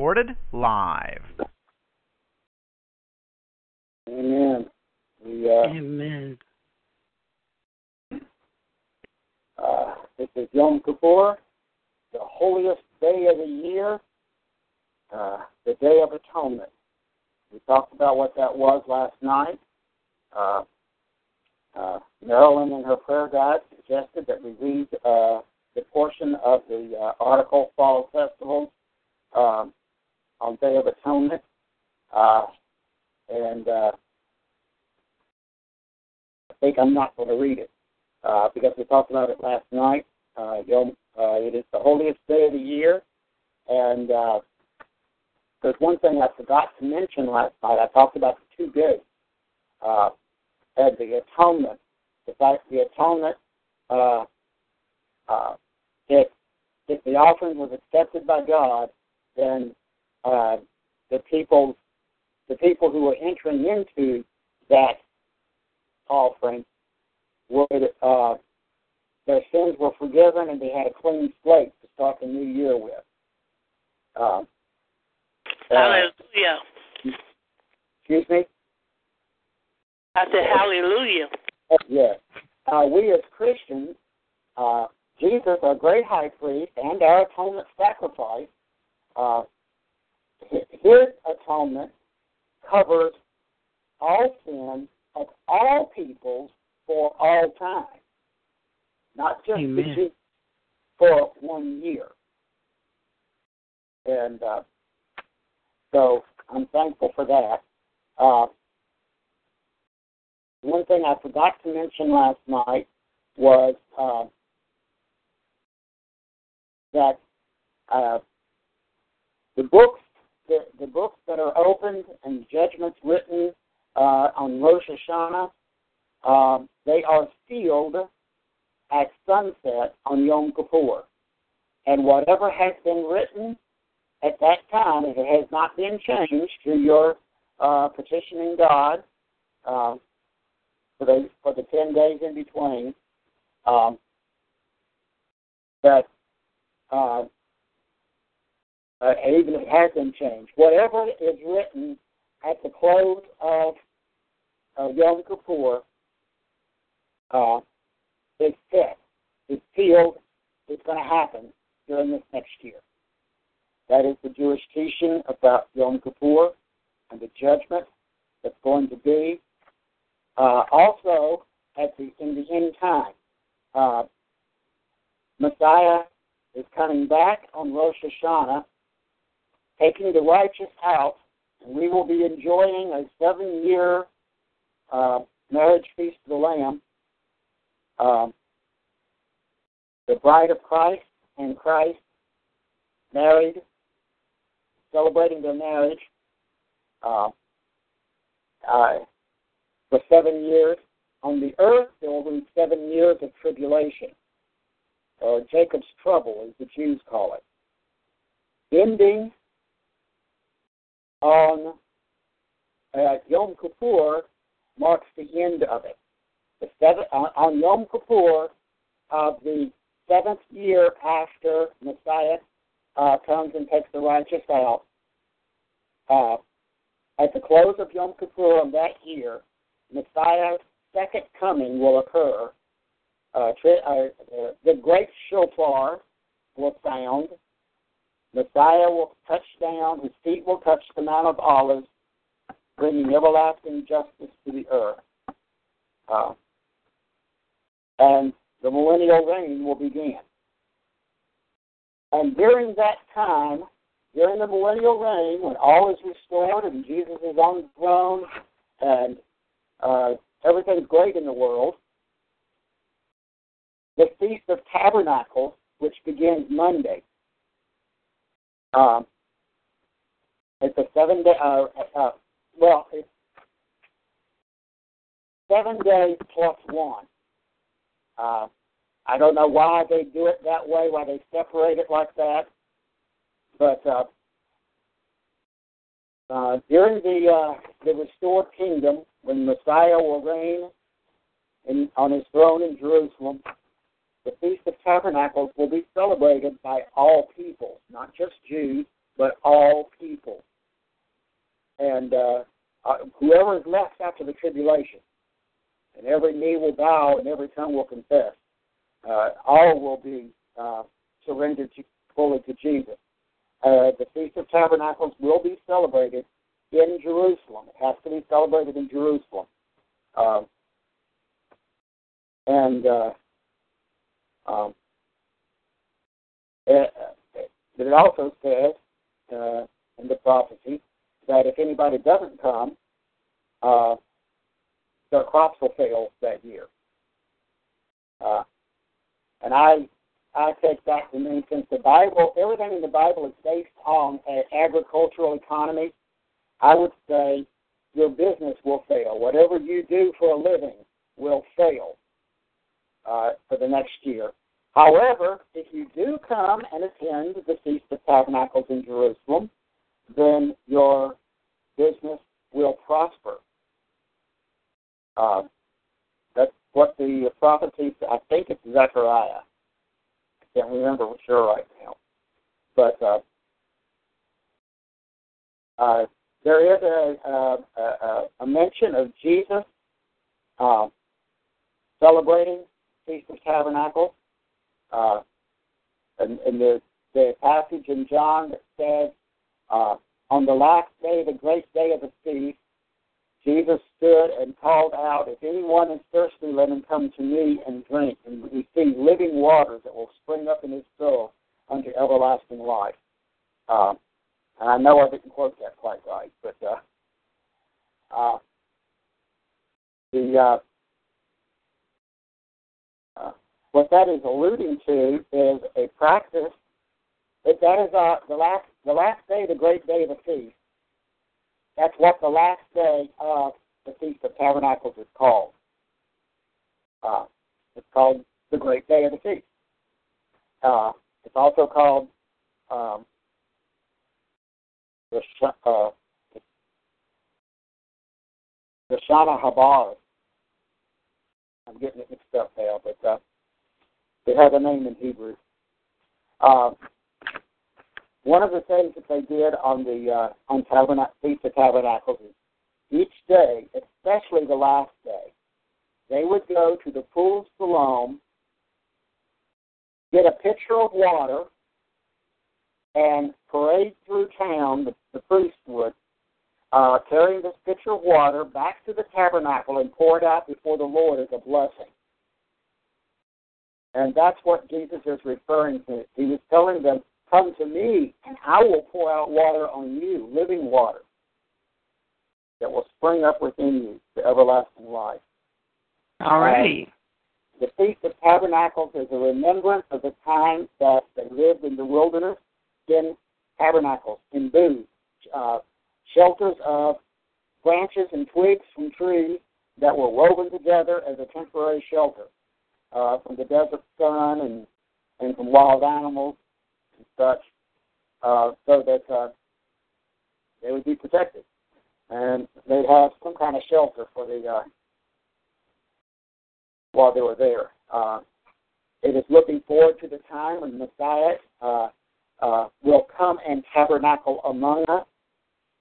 Recorded live. Amen. We, uh, Amen. uh, this is Yom Kippur, the holiest day of the year, uh, the Day of Atonement. We talked about what that was last night. Uh, uh, Marilyn in her prayer guide suggested that we read uh, the portion of the uh, article Fall Festival um, on Day of Atonement. Uh, and uh, I think I'm not going to read it uh, because we talked about it last night. Uh, Yom, uh, it is the holiest day of the year, and uh, there's one thing I forgot to mention last night. I talked about the two days, uh, and the atonement. The fact the atonement, uh, uh, if if the offering was accepted by God, then uh, the people the people who were entering into that offering would uh, their sins were forgiven and they had a clean slate to start the new year with. Uh, Hallelujah. excuse me. I said hallelujah. Yes. Uh, we as Christians, uh, Jesus, our great high priest, and our atonement sacrifice, uh, his atonement covers all sin of all peoples for all time, not just Amen. the Jews for one year. And uh, so I'm thankful for that. Uh, one thing I forgot to mention last night was uh, that uh, the books the, the books that are opened and judgments written uh, on Rosh Hashanah, um, they are sealed at sunset on Yom Kippur. And whatever has been written at that time, if it has not been changed through your uh, petitioning God uh, for the for the ten days in between, um, that uh, uh, even if it hasn't changed. Whatever is written at the close of uh, Yom Kippur uh, is set, is sealed, it's going to happen during this next year. That is the Jewish teaching about Yom Kippur and the judgment that's going to be. Uh, also, at the in the end time, uh, Messiah is coming back on Rosh Hashanah taking the righteous out, and we will be enjoying a seven year uh, marriage feast of the Lamb. Um, the bride of Christ and Christ married, celebrating their marriage uh, uh, for seven years. On the earth, there will be seven years of tribulation, or Jacob's trouble, as the Jews call it. Ending on uh, Yom Kippur marks the end of it. The seven, on, on Yom Kippur of the seventh year after Messiah uh, comes and takes the righteous out, uh, at the close of Yom Kippur of that year, Messiah's second coming will occur. Uh, tri- uh, the, the great shofar will sound. Messiah will touch down, his feet will touch the Mount of Olives, bringing everlasting justice to the earth. Uh, and the millennial reign will begin. And during that time, during the millennial reign, when all is restored and Jesus is on the throne and uh, everything's great in the world, the Feast of Tabernacles, which begins Monday. Um, it's a seven day. Uh, uh, well, it's seven days plus one. Uh, I don't know why they do it that way, why they separate it like that, but uh, uh, during the uh, the restored kingdom, when Messiah will reign in, on his throne in Jerusalem, the Feast of Tabernacles will be celebrated by all people, not just Jews, but all people. And uh, uh, whoever is left after the tribulation, and every knee will bow and every tongue will confess. Uh, all will be uh, surrendered to, fully to Jesus. Uh, the Feast of Tabernacles will be celebrated in Jerusalem. It has to be celebrated in Jerusalem. Uh, and uh, um, it, it also says uh, in the prophecy that if anybody doesn't come, uh, their crops will fail that year. Uh, and I I take that to mean since the Bible, everything in the Bible is based on an agricultural economy, I would say your business will fail. Whatever you do for a living will fail uh, for the next year. However, if you do come and attend the Feast of Tabernacles in Jerusalem, then your business will prosper. Uh, that's what the prophecy, I think it's Zechariah. I can't remember for sure right now. But uh, uh, there is a, a, a, a mention of Jesus uh, celebrating Feast of Tabernacles. Uh, and, and passage in John that says, uh, on the last day, the great day of the feast, Jesus stood and called out, If anyone is thirsty, let him come to me and drink, and receive living waters that will spring up in his soul unto everlasting life. Uh, and I know I didn't quote that quite right, but uh, uh, the what that is alluding to is a practice that that is uh, the last the last day, the great day of the feast. That's what the last day of the Feast of Tabernacles is called. Uh, it's called the Great Day of the Feast. Uh, it's also called um, the, uh, the Shana Habar. I'm getting it mixed up now, but it has a name in Hebrew. Uh, one of the things that they did on the uh, on Tabernacle Feast of Tabernacles is each day, especially the last day, they would go to the pool of Siloam, get a pitcher of water, and parade through town. The, the priest would uh, carrying this pitcher of water back to the tabernacle and pour it out before the Lord as a blessing. And that's what Jesus is referring to. He was telling them, Come to me, and I will pour out water on you, living water, that will spring up within you to everlasting life. All right. The Feast of Tabernacles is a remembrance of the time that they lived in the wilderness in tabernacles, in booths, uh, shelters of branches and twigs from trees that were woven together as a temporary shelter uh, from the desert sun and, and from wild animals and such, uh, so that uh, they would be protected. And they'd have some kind of shelter for the uh, while they were there. Uh, it is looking forward to the time when Messiah uh, uh, will come and tabernacle among us,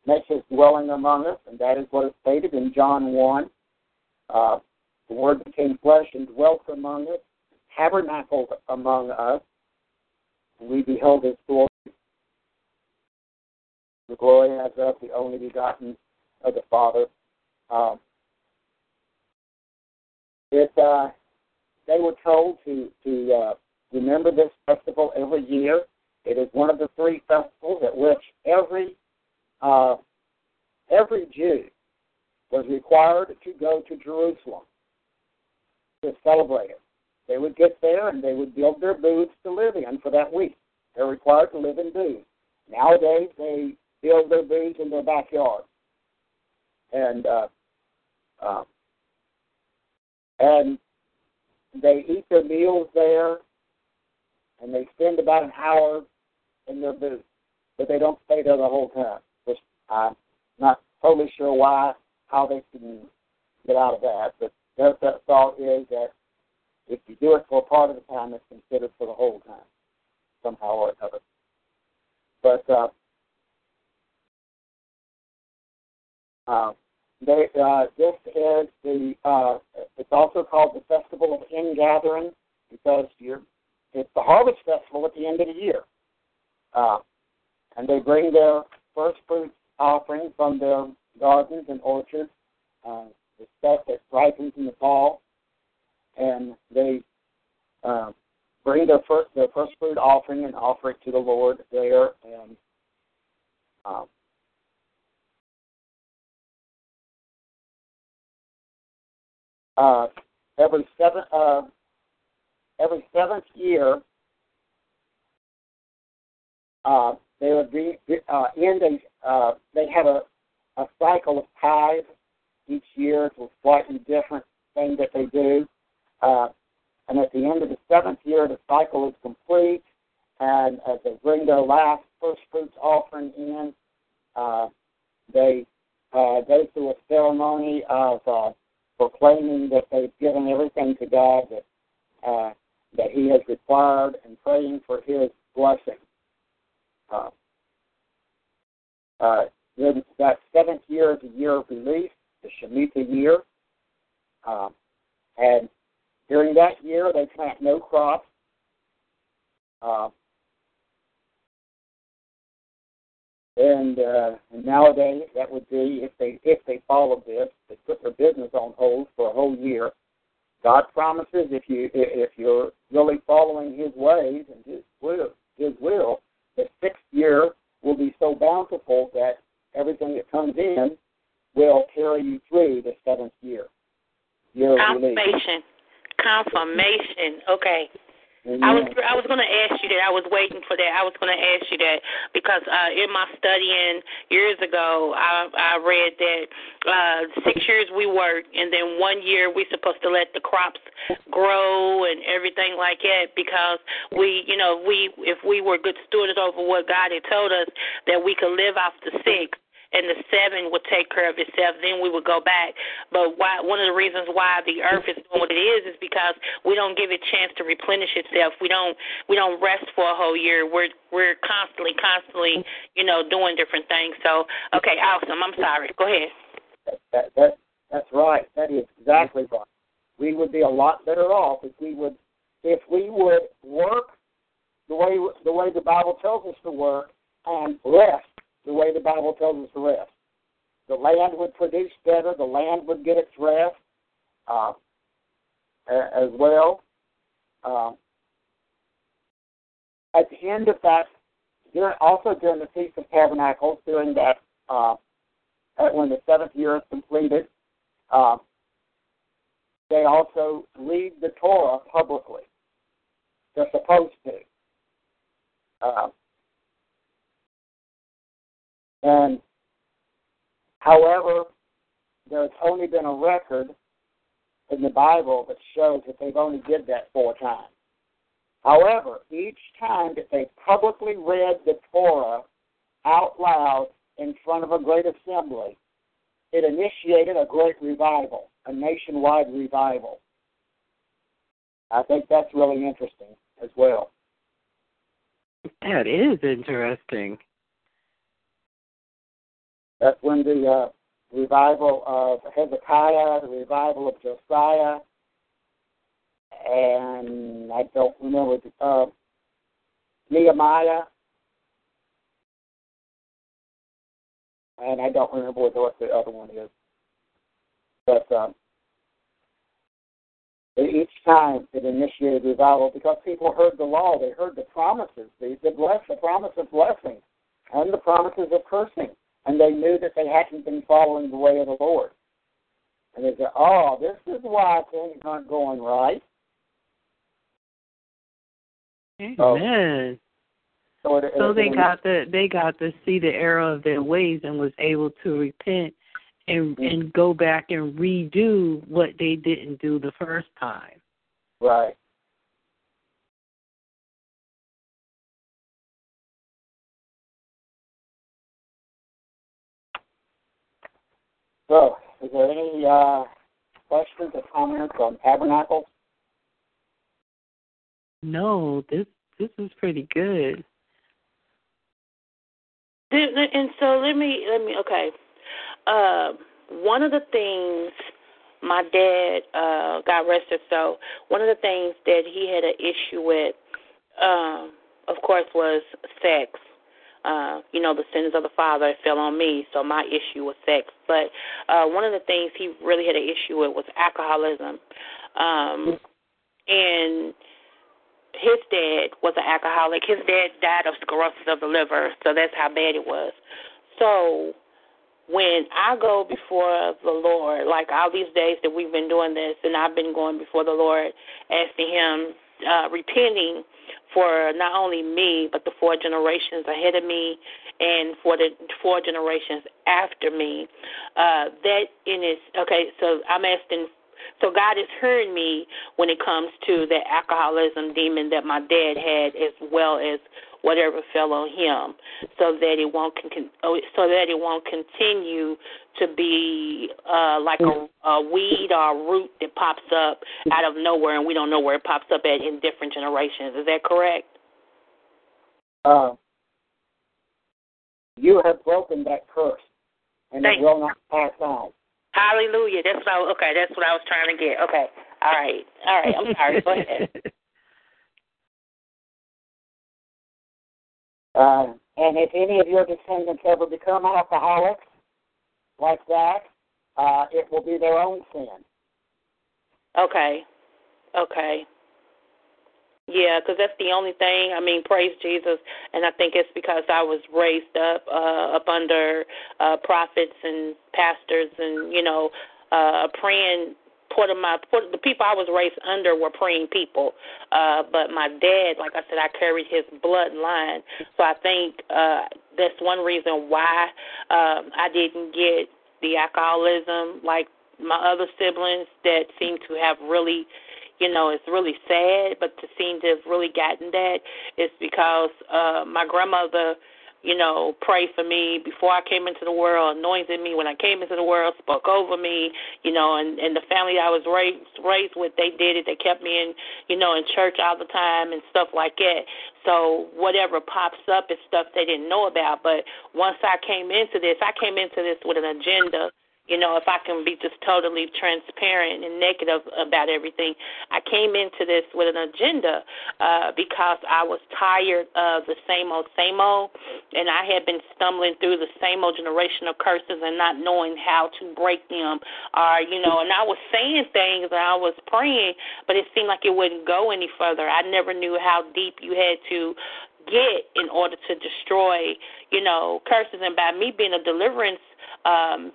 make his dwelling among us, and that is what is stated in John 1. Uh, the Word became flesh and dwelt among us, tabernacled among us, we beheld his glory. The glory as of the only begotten of the Father. Um, uh, they were told to to uh, remember this festival every year. It is one of the three festivals at which every uh, every Jew was required to go to Jerusalem to celebrate it. they would get there and they would build their booths to live in for that week. They're required to live in booths. Nowadays, they build their booths in their backyard, and uh, uh, and they eat their meals there, and they spend about an hour in their booth, but they don't stay there the whole time. Which I'm not totally sure why, how they can get out of that, but their thought is that if you do it for a part of the time, it's considered for the whole time, somehow or another. But uh, uh, they, uh, this is the. Uh, it's also called the Festival of Ingathering because you're. It's the harvest festival at the end of the year, uh, and they bring their first fruit offering from their gardens and orchards, uh, the stuff that ripens in the fall, and they uh, bring their first their first fruit offering and offer it to the Lord there, and um, uh, every seven uh, every seventh year uh, they would be uh, end a uh, they have a, a cycle of tithes each year. It's a slightly different thing that they do. Uh, and at the end of the seventh year, the cycle is complete. And as they bring their last first fruits offering in, uh, they uh, go through a ceremony of uh, proclaiming that they've given everything to God that uh, that He has required, and praying for His blessing. Uh, uh, then that seventh year is the year of release, the Shemitah year. Um, and during that year, they plant no crops. Uh, and, uh, and nowadays, that would be if they if they followed this, they put their business on hold for a whole year. God promises if you if you're really following His ways and His will, His will, the sixth year will be so bountiful that everything that comes in will carry you through the seventh year. year Confirmation. Confirmation. Okay. Mm-hmm. I was I was going to ask you that. I was waiting for that. I was going to ask you that because uh, in my studying years ago, I I read that uh, six years we work, and then one year we supposed to let the crops grow and everything like that because we, you know, we if we were good stewards over what God had told us that we could live off the six and the seven would take care of itself. Then we would go back. But why? One of the reasons why the earth is doing what it is is because we don't give it a chance to replenish itself. We don't we don't rest for a whole year. We're we're constantly constantly you know doing different things. So okay, awesome. I'm sorry. Go ahead. That, that that's right. That is exactly right. We would be a lot better off if we would if we would work the way the way the Bible tells us to work and rest the way the Bible tells us to rest. The land would produce better. The land would get its rest uh, as well. Uh, at the end of that, during, also during the Feast of Tabernacles, during that, uh, when the seventh year is completed, uh, they also read the Torah publicly. They're supposed to. Uh, and however, there's only been a record in the Bible that shows that they've only did that four times. However, each time that they publicly read the Torah out loud in front of a great assembly, it initiated a great revival, a nationwide revival. I think that's really interesting as well. That is interesting. That's when the uh, revival of Hezekiah, the revival of Josiah, and I don't remember uh, Nehemiah, and I don't remember what the other one is. But um, each time it initiated revival because people heard the law, they heard the promises, the the bless, the promise of blessing, and the promises of cursing and they knew that they hadn't been following the way of the Lord. And they said, "Oh, this is why things aren't going right." Amen. So, it, so they got the they got to see the error of their ways and was able to repent and mm-hmm. and go back and redo what they didn't do the first time. Right. So, is there any uh, questions or comments on Tabernacle? No, this this is pretty good. And so let me let me okay. Uh, one of the things my dad uh, got arrested. So one of the things that he had an issue with, um, of course, was sex. Uh, you know, the sins of the father fell on me, so my issue was sex. But uh, one of the things he really had an issue with was alcoholism. Um, and his dad was an alcoholic. His dad died of cirrhosis of the liver, so that's how bad it was. So when I go before the Lord, like all these days that we've been doing this, and I've been going before the Lord, asking Him, uh, repenting for not only me, but the four generations ahead of me and for the four generations after me. Uh, that in its, okay, so I'm asking so God is hearing me when it comes to the alcoholism demon that my dad had, as well as whatever fell on him, so that it won't con- oh, so that it won't continue to be uh, like a, a weed or a root that pops up out of nowhere, and we don't know where it pops up at in different generations. Is that correct? Uh, you have broken that curse, and Thank it will not pass on. Hallelujah. That's what I okay, that's what I was trying to get. Okay. All right. All right. I'm sorry. Go ahead. Uh, and if any of your descendants ever become alcoholics like that, uh, it will be their own sin. Okay. Okay. Yeah, because that's the only thing. I mean, praise Jesus, and I think it's because I was raised up uh, up under uh, prophets and pastors, and you know, uh, praying. Put my put, the people I was raised under were praying people, uh, but my dad, like I said, I carried his bloodline, so I think uh, that's one reason why um, I didn't get the alcoholism like my other siblings that seem to have really you know, it's really sad, but to seem to have really gotten that is because uh my grandmother, you know, pray for me before I came into the world, anointed me when I came into the world, spoke over me, you know, and and the family I was raised raised with, they did it. They kept me in, you know, in church all the time and stuff like that. So whatever pops up is stuff they didn't know about. But once I came into this, I came into this with an agenda you know, if I can be just totally transparent and negative about everything, I came into this with an agenda uh, because I was tired of the same old, same old, and I had been stumbling through the same old generational curses and not knowing how to break them. Or, you know, and I was saying things and I was praying, but it seemed like it wouldn't go any further. I never knew how deep you had to get in order to destroy, you know, curses. And by me being a deliverance um,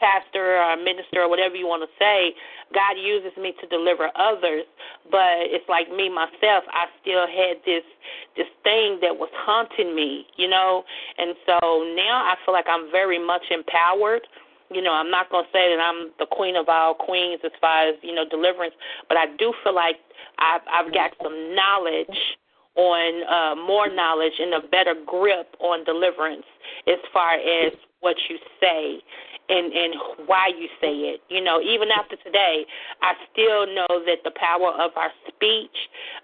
pastor or minister or whatever you want to say, God uses me to deliver others. But it's like me myself, I still had this this thing that was haunting me, you know. And so now I feel like I'm very much empowered. You know, I'm not gonna say that I'm the queen of all queens as far as you know deliverance, but I do feel like I've I've got some knowledge on uh, more knowledge and a better grip on deliverance as far as what you say and and why you say it. You know, even after today, I still know that the power of our speech,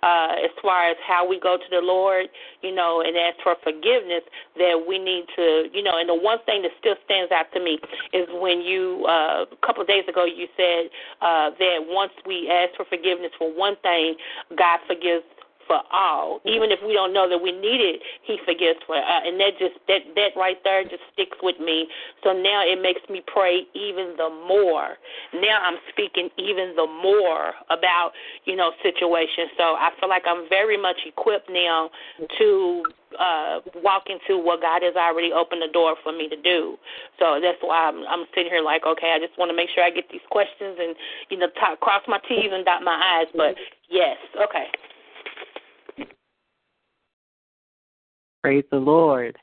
uh, as far as how we go to the Lord, you know, and ask for forgiveness, that we need to, you know, and the one thing that still stands out to me is when you uh, a couple of days ago you said uh, that once we ask for forgiveness for one thing, God forgives for all. Even if we don't know that we need it, He forgives for. Uh, and that just that that right there just sticks with me. So now it makes me pray even the more. Now I'm speaking even the more about you know situations. So I feel like I'm very much equipped now to uh walk into what God has already opened the door for me to do. So that's why I'm I'm sitting here like, okay, I just want to make sure I get these questions and you know talk, cross my T's and dot my I's. But yes, okay. Praise the Lord.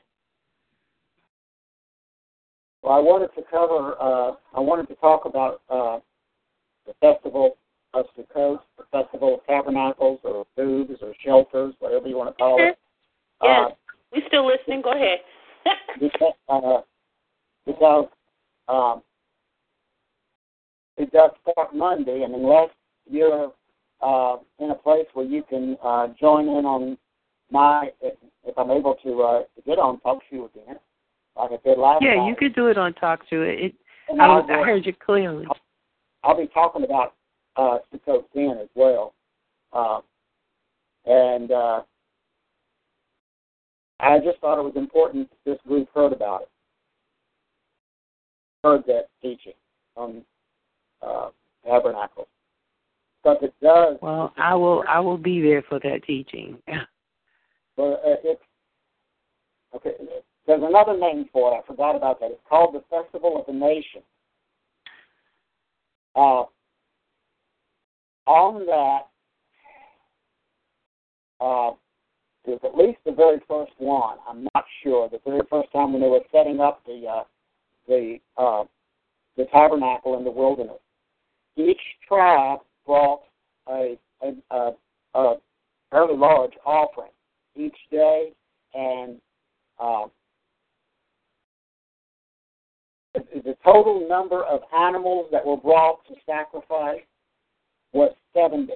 Well, I wanted to cover. Uh, I wanted to talk about uh, the festival of Sukkot, the festival of tabernacles, or booths, or shelters, whatever you want to call it. Yes, uh, we still listening. Go ahead. because uh, because um, it does start Monday, and unless you're uh, in a place where you can uh, join in on my, if, if I'm able to, uh, get on Talk Show again, like I said last yeah, time. you could do it on Talk Show. It, I, I, I heard you clearly. I'll, I'll be talking about uh, Sukkot then as well. Uh, and uh, I just thought it was important this group heard about it, heard that teaching on uh, tabernacle. Because it does. Well, I will. I will be there for that teaching. But uh, it's okay. There's another name for it. I forgot about that. It's called the Festival of the Nation. Uh, on that, uh, there's at least the very first one. I'm not sure. The very first time when they were setting up the uh, the uh, the tabernacle in the wilderness, each tribe brought a a, a, a fairly large offering each day, and uh, the total number of animals that were brought to sacrifice was 70.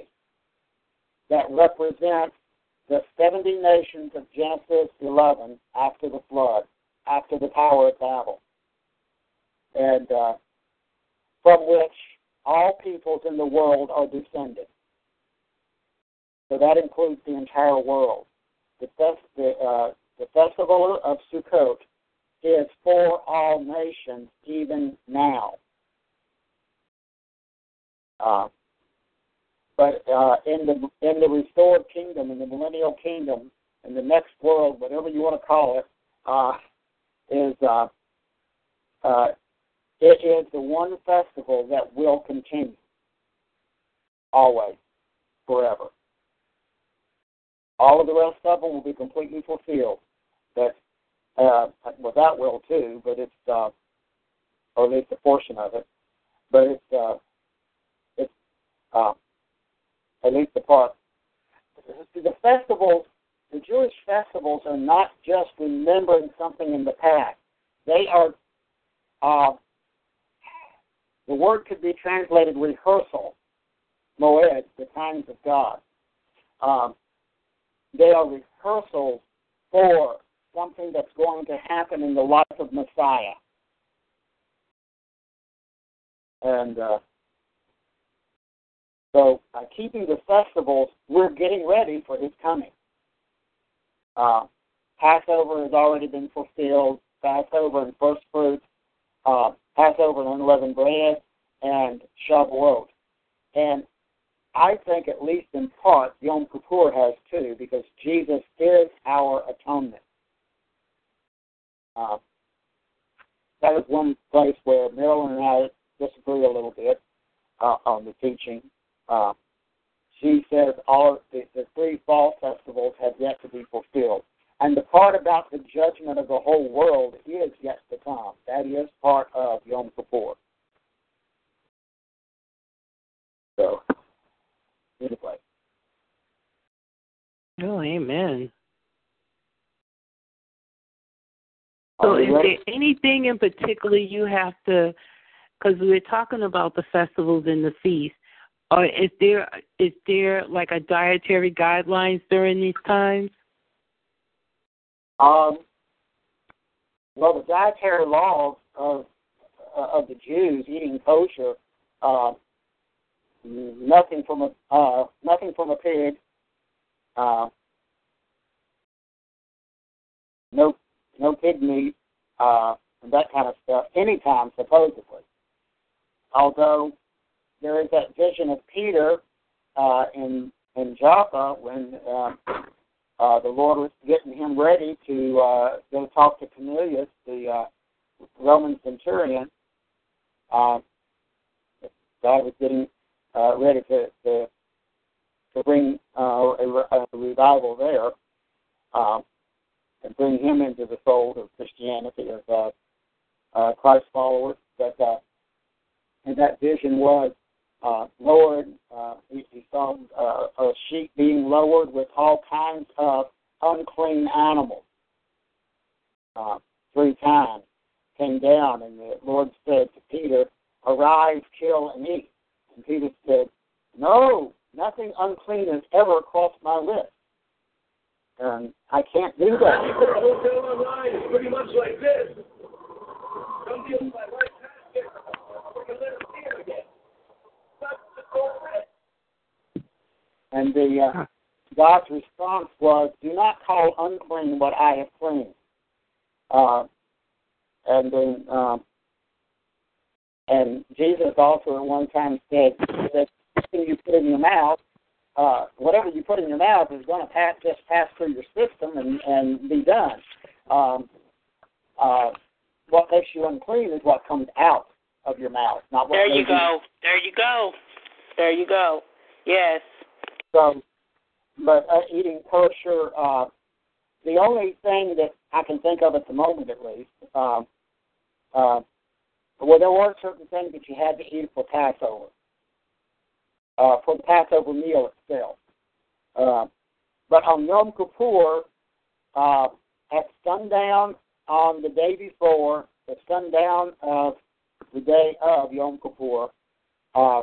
That represents the 70 nations of Genesis 11 after the flood, after the Tower of Babel, and uh, from which all peoples in the world are descended. So that includes the entire world. The, the, uh, the festival of Sukkot is for all nations even now. Uh, but uh, in the in the restored kingdom, in the millennial kingdom, in the next world, whatever you want to call it, uh, is uh, uh, it is the one festival that will continue always, forever. All of the rest of them will be completely fulfilled. But uh, well, that will too, but it's uh, or at least a portion of it. But it's uh, it's uh, at least the part. The festivals, the Jewish festivals, are not just remembering something in the past. They are. Uh, the word could be translated rehearsal, moed, the times of God. Um, they are rehearsals for something that's going to happen in the life of Messiah. And uh, so, by keeping the festivals, we're getting ready for his coming. Uh, Passover has already been fulfilled. Passover and first fruits, uh, Passover and unleavened bread, and Shavuot. And I think, at least in part, Yom Kippur has too, because Jesus is our atonement. Uh, that is one place where Marilyn and I disagree a little bit uh, on the teaching. Uh, she says all the, the three fall festivals have yet to be fulfilled. And the part about the judgment of the whole world is yet to come. That is part of Yom Kippur. So, anyway. Oh, amen. So, is there anything in particular you have to? Because we're talking about the festivals and the feasts. Or is there is there like a dietary guidelines during these times? Um. Well, the dietary laws of uh, of the Jews eating kosher, uh, nothing from a uh, nothing from a pig, uh, no no pig meat, uh, that kind of stuff. Anytime, supposedly. Although there is that vision of Peter uh, in in Joppa when uh, uh, the Lord was getting him ready to uh, go talk to Cornelius, the uh, Roman centurion. Uh, God was getting uh, ready to, to to bring uh, a, a revival there. Um, and bring him into the fold of Christianity of uh, uh, Christ followers. But uh, and that vision was uh, lowered. Uh, he, he saw uh, a sheep being lowered with all kinds of unclean animals. Uh, three times came down, and the Lord said to Peter, "Arise, kill, and eat." And Peter said, "No, nothing unclean has ever crossed my lips." And I can't do that. The hotel online is pretty much like this. Come get my right basket. We can let her see it again. And the uh, God's response was, "Do not call unclean what I have cleaned." Uh, and then, um, and Jesus also at one time said that anything you put in your mouth, uh, whatever you put in your mouth is going to pass just pass through your system and and be done. Um, uh, what makes you unclean is what comes out of your mouth, not what. There you go. There you go. There you go. Yes. So, but uh, eating kosher, uh, the only thing that I can think of at the moment, at least, um, uh, well, there were certain things that you had to eat for Passover, uh, for the Passover meal itself. Uh, but on Yom Kippur, uh, at sundown on the day before, the sundown of the day of Yom Kippur, uh,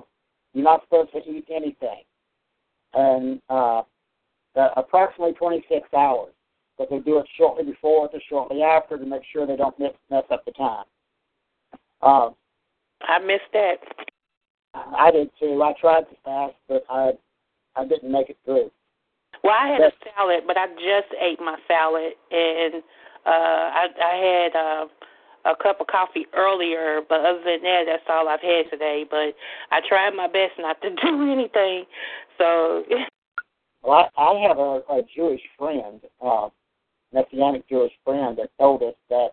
you're not supposed to eat anything. And uh, uh, approximately 26 hours. But they do it shortly before to shortly after to make sure they don't mess, mess up the time. Uh, I missed that. I did too. I tried to fast, but I I didn't make it through. Well, I had a salad, but I just ate my salad, and uh I I had uh, a cup of coffee earlier, but other than that, that's all I've had today. But I tried my best not to do anything. So. well, I, I have a, a Jewish friend, uh, Messianic Jewish friend, that told us that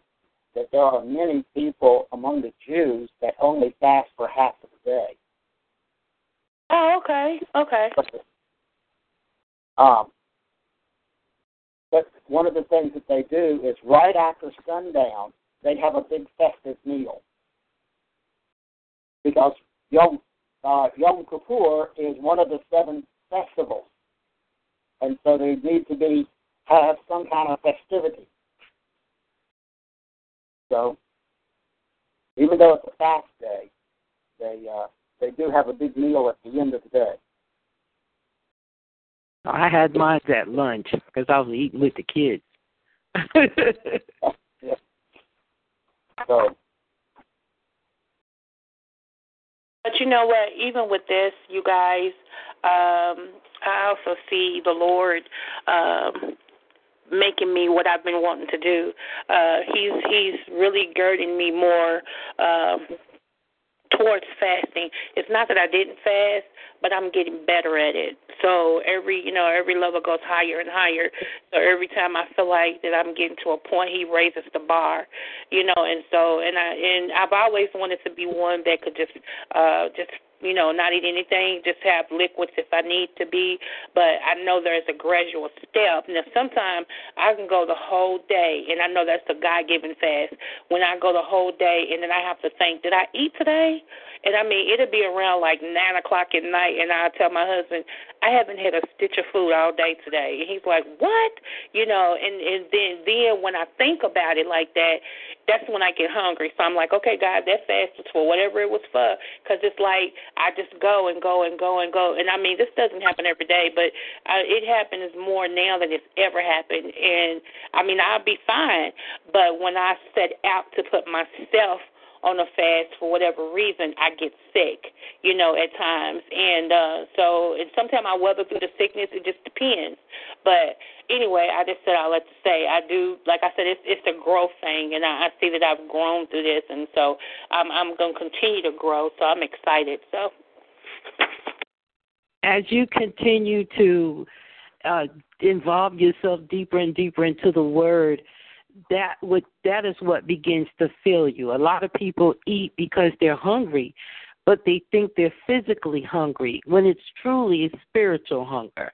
that there are many people among the Jews that only fast for half of the day. Oh, okay, okay. Um, but one of the things that they do is right after sundown, they have a big festive meal because Yom uh, Yom Kippur is one of the seven festivals, and so they need to be have some kind of festivity. So, even though it's a fast day, they uh, they do have a big meal at the end of the day. I had mine at lunch because I was eating with the kids. yeah. So. But you know what? Even with this, you guys, um, I also see the Lord um, making me what I've been wanting to do. Uh, he's He's really girding me more. Um, towards fasting. It's not that I didn't fast, but I'm getting better at it. So every you know every level goes higher and higher. So every time I feel like that I'm getting to a point, he raises the bar, you know. And so and I and I've always wanted to be one that could just uh just you know, not eat anything, just have liquids if I need to be. But I know there's a gradual step. Now, sometimes I can go the whole day, and I know that's the God given fast. When I go the whole day, and then I have to think, did I eat today? And I mean, it'll be around like nine o'clock at night, and I'll tell my husband, I haven't had a stitch of food all day today, and he's like, what? You know, and and then then when I think about it like that, that's when I get hungry. So I'm like, okay, God, that fast was for whatever it was for, because it's like I just go and go and go and go. And I mean, this doesn't happen every day, but uh, it happens more now than it's ever happened. And I mean, I'll be fine, but when I set out to put myself on a fast for whatever reason, I get sick, you know, at times. And uh so and sometimes I weather through the sickness, it just depends. But anyway, I just said I'll let you say I do like I said, it's it's a growth thing and I, I see that I've grown through this and so I'm I'm gonna continue to grow, so I'm excited. So as you continue to uh, involve yourself deeper and deeper into the word, that would that is what begins to fill you. A lot of people eat because they're hungry, but they think they're physically hungry when it's truly a spiritual hunger.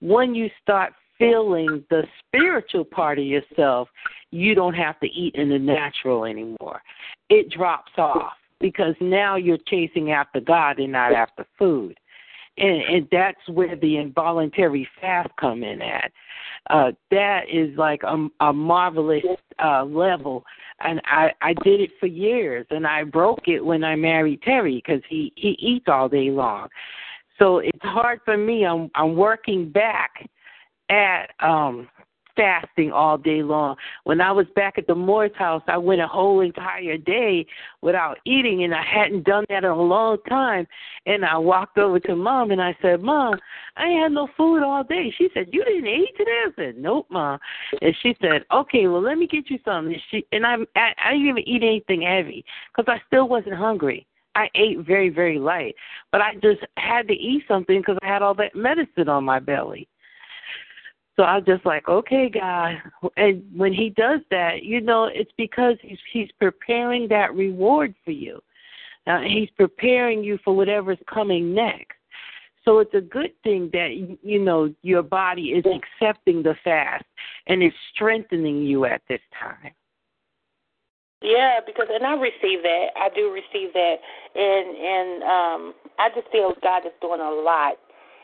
When you start fulfilling the spiritual part of yourself, you don't have to eat in the natural anymore. It drops off because now you're chasing after God and not after food. And, and that's where the involuntary fast come in at. Uh, that is like a, a marvelous uh, level, and I I did it for years, and I broke it when I married Terry because he he eats all day long. So it's hard for me. I'm I'm working back at um fasting all day long. When I was back at the Moore's house, I went a whole entire day without eating, and I hadn't done that in a long time. And I walked over to mom and I said, Mom, I had no food all day. She said, You didn't eat today? I said, Nope, mom. And she said, Okay, well, let me get you something. And she and I I, I didn't even eat anything heavy because I still wasn't hungry. I ate very, very light, but I just had to eat something because I had all that medicine on my belly. So I'm just like, okay, God. And when He does that, you know, it's because He's He's preparing that reward for you. Uh, he's preparing you for whatever's coming next. So it's a good thing that you know your body is accepting the fast and is strengthening you at this time. Yeah, because and I receive that. I do receive that, and and um I just feel God is doing a lot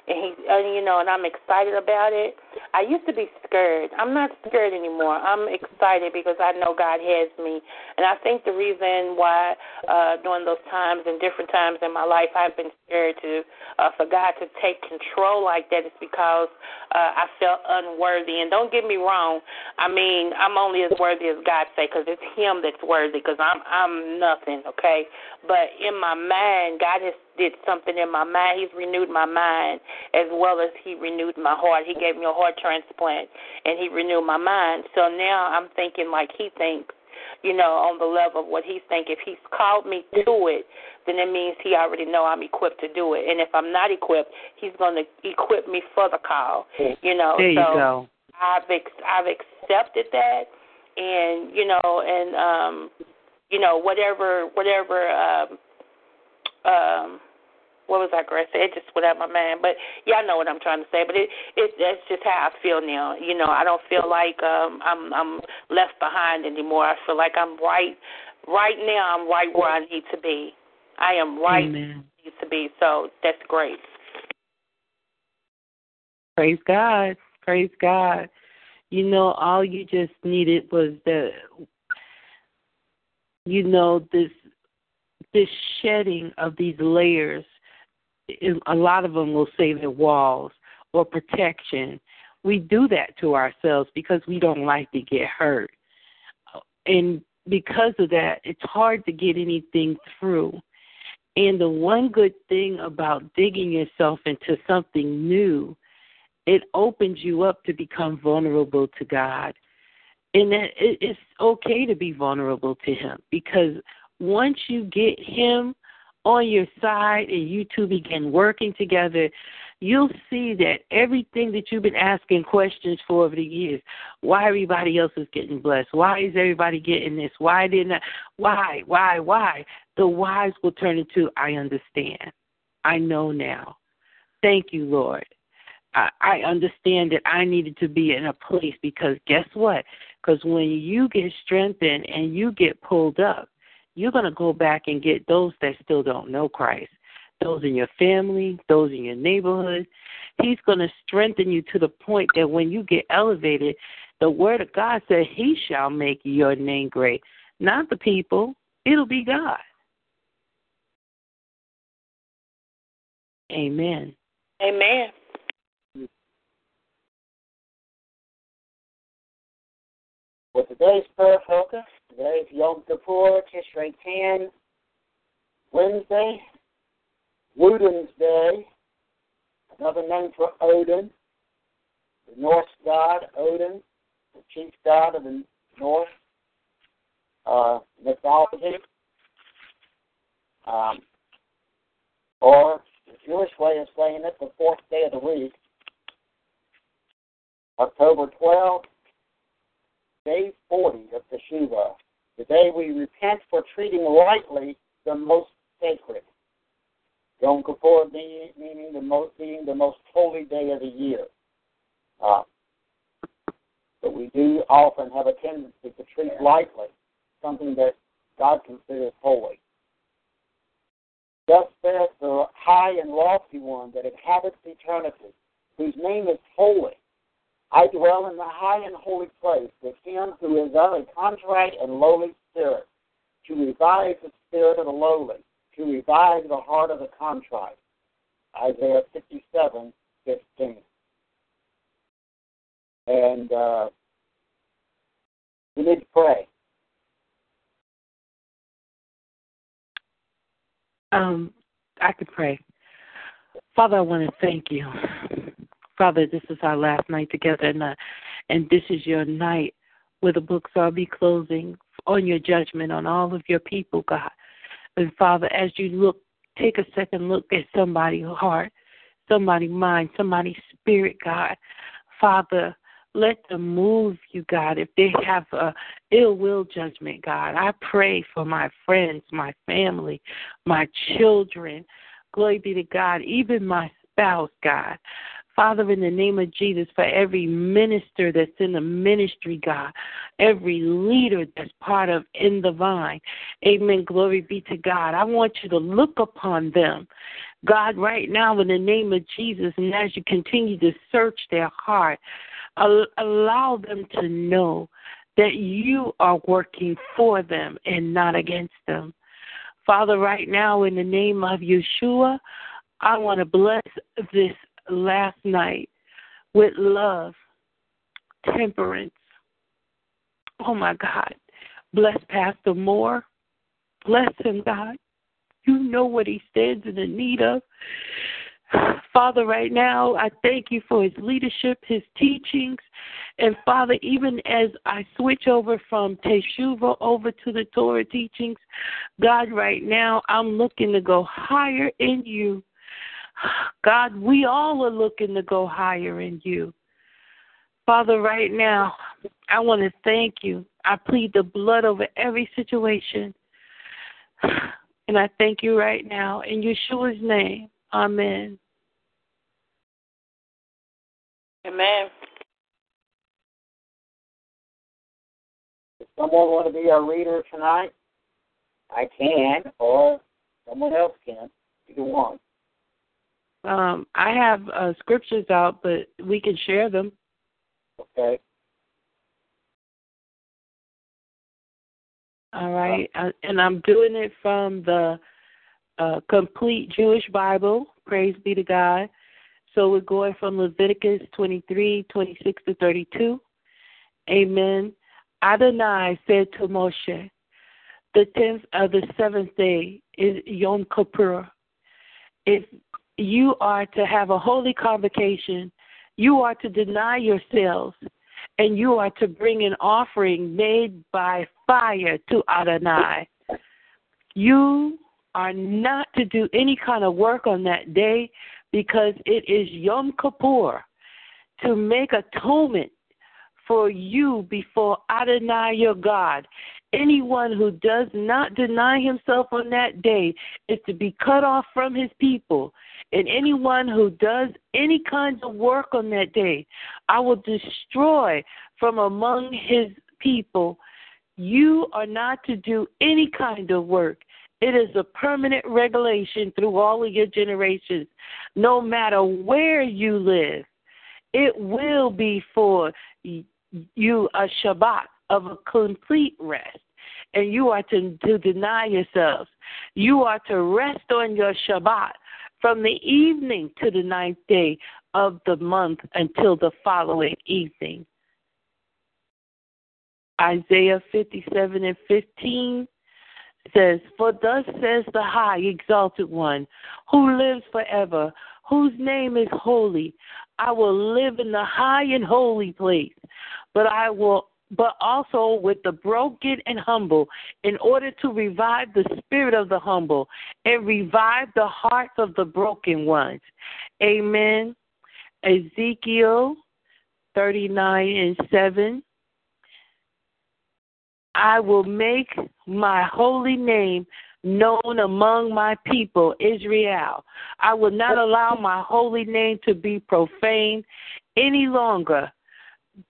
and he and you know and I'm excited about it. I used to be scared. I'm not scared anymore. I'm excited because I know God has me. And I think the reason why uh during those times and different times in my life I've been scared to uh for God to take control like that is because uh I felt unworthy. And don't get me wrong. I mean, I'm only as worthy as God say cuz it's him that's worthy cuz I'm I'm nothing, okay? But in my mind, God has did something in my mind. He's renewed my mind as well as he renewed my heart. He gave me a heart transplant and he renewed my mind. So now I'm thinking like he thinks, you know, on the level of what he's thinking. If he's called me to it, then it means he already know I'm equipped to do it. And if I'm not equipped, he's going to equip me for the call. You know, there you so go. I've ex- I've accepted that, and you know, and um, you know, whatever whatever um, um, what was I going to say? It just went out my mind. But y'all know what I'm trying to say. But it it that's just how I feel now. You know, I don't feel like um I'm I'm left behind anymore. I feel like I'm right right now I'm right where I need to be. I am right Amen. where I need to be. So that's great. Praise God. Praise God. You know, all you just needed was the you know, this this shedding of these layers a lot of them will say they're walls or protection. We do that to ourselves because we don't like to get hurt. And because of that, it's hard to get anything through. And the one good thing about digging yourself into something new, it opens you up to become vulnerable to God. And that it's okay to be vulnerable to Him because once you get Him on your side and you two begin working together, you'll see that everything that you've been asking questions for over the years, why everybody else is getting blessed, why is everybody getting this, why didn't I, why, why, why, the whys will turn into I understand. I know now. Thank you, Lord. I, I understand that I needed to be in a place because guess what? Because when you get strengthened and you get pulled up, you're going to go back and get those that still don't know Christ, those in your family, those in your neighborhood. He's going to strengthen you to the point that when you get elevated, the word of God said, He shall make your name great. Not the people, it'll be God. Amen. Amen. Today's prayer focus, today's Yom Kippur, Tishrei 10, Wednesday, Woden's Day, another name for Odin, the Norse god Odin, the chief god of the Norse uh, mythology, um, or the Jewish way of saying it, the fourth day of the week, October 12th, day 40 of Teshuvah, the day we repent for treating lightly the most sacred. Yom Kippur being, meaning the most, being the most holy day of the year. Uh, but we do often have a tendency to treat lightly something that God considers holy. Thus says the high and lofty one that inhabits eternity, whose name is holy. I dwell in the high and holy place with him who is of a contrite and lowly spirit, to revive the spirit of the lowly, to revive the heart of the contrite. Isaiah 57, 15. And uh, we need to pray. Um, I could pray. Father, I want to thank you. Father, this is our last night together, and, uh, and this is your night where the books are be closing on your judgment on all of your people, God. And Father, as you look, take a second look at somebody's heart, somebody's mind, somebody's spirit, God. Father, let them move you, God. If they have a ill will judgment, God, I pray for my friends, my family, my children. Glory be to God, even my spouse, God. Father, in the name of Jesus, for every minister that's in the ministry, God, every leader that's part of In the Vine, amen. Glory be to God. I want you to look upon them. God, right now, in the name of Jesus, and as you continue to search their heart, allow them to know that you are working for them and not against them. Father, right now, in the name of Yeshua, I want to bless this last night with love, temperance. Oh my God. Bless Pastor Moore. Bless him, God. You know what he stands in the need of. Father, right now, I thank you for his leadership, his teachings. And Father, even as I switch over from Teshuva over to the Torah teachings, God, right now, I'm looking to go higher in you. God, we all are looking to go higher in you. Father, right now, I want to thank you. I plead the blood over every situation. And I thank you right now. In Yeshua's name, amen. Amen. Does someone want to be our reader tonight? I can, or someone else can. Either one. Um, I have uh, scriptures out, but we can share them. Okay. All right, uh, and I'm doing it from the uh, complete Jewish Bible. Praise be to God. So we're going from Leviticus 23, 26 to 32. Amen. Adonai said to Moshe, The tenth of the seventh day is Yom Kippur. If you are to have a holy convocation. You are to deny yourselves, and you are to bring an offering made by fire to Adonai. You are not to do any kind of work on that day because it is Yom Kippur to make atonement for you before Adonai your God. Anyone who does not deny himself on that day is to be cut off from his people. And anyone who does any kinds of work on that day, I will destroy from among his people. You are not to do any kind of work. It is a permanent regulation through all of your generations, no matter where you live. It will be for you a Shabbat of a complete rest. And you are to, to deny yourselves. You are to rest on your Shabbat from the evening to the ninth day of the month until the following evening. Isaiah 57 and 15 says, For thus says the high, exalted one, who lives forever, whose name is holy. I will live in the high and holy place, but I will but also with the broken and humble, in order to revive the spirit of the humble and revive the hearts of the broken ones. Amen. Ezekiel 39 and 7. I will make my holy name known among my people, Israel. I will not allow my holy name to be profaned any longer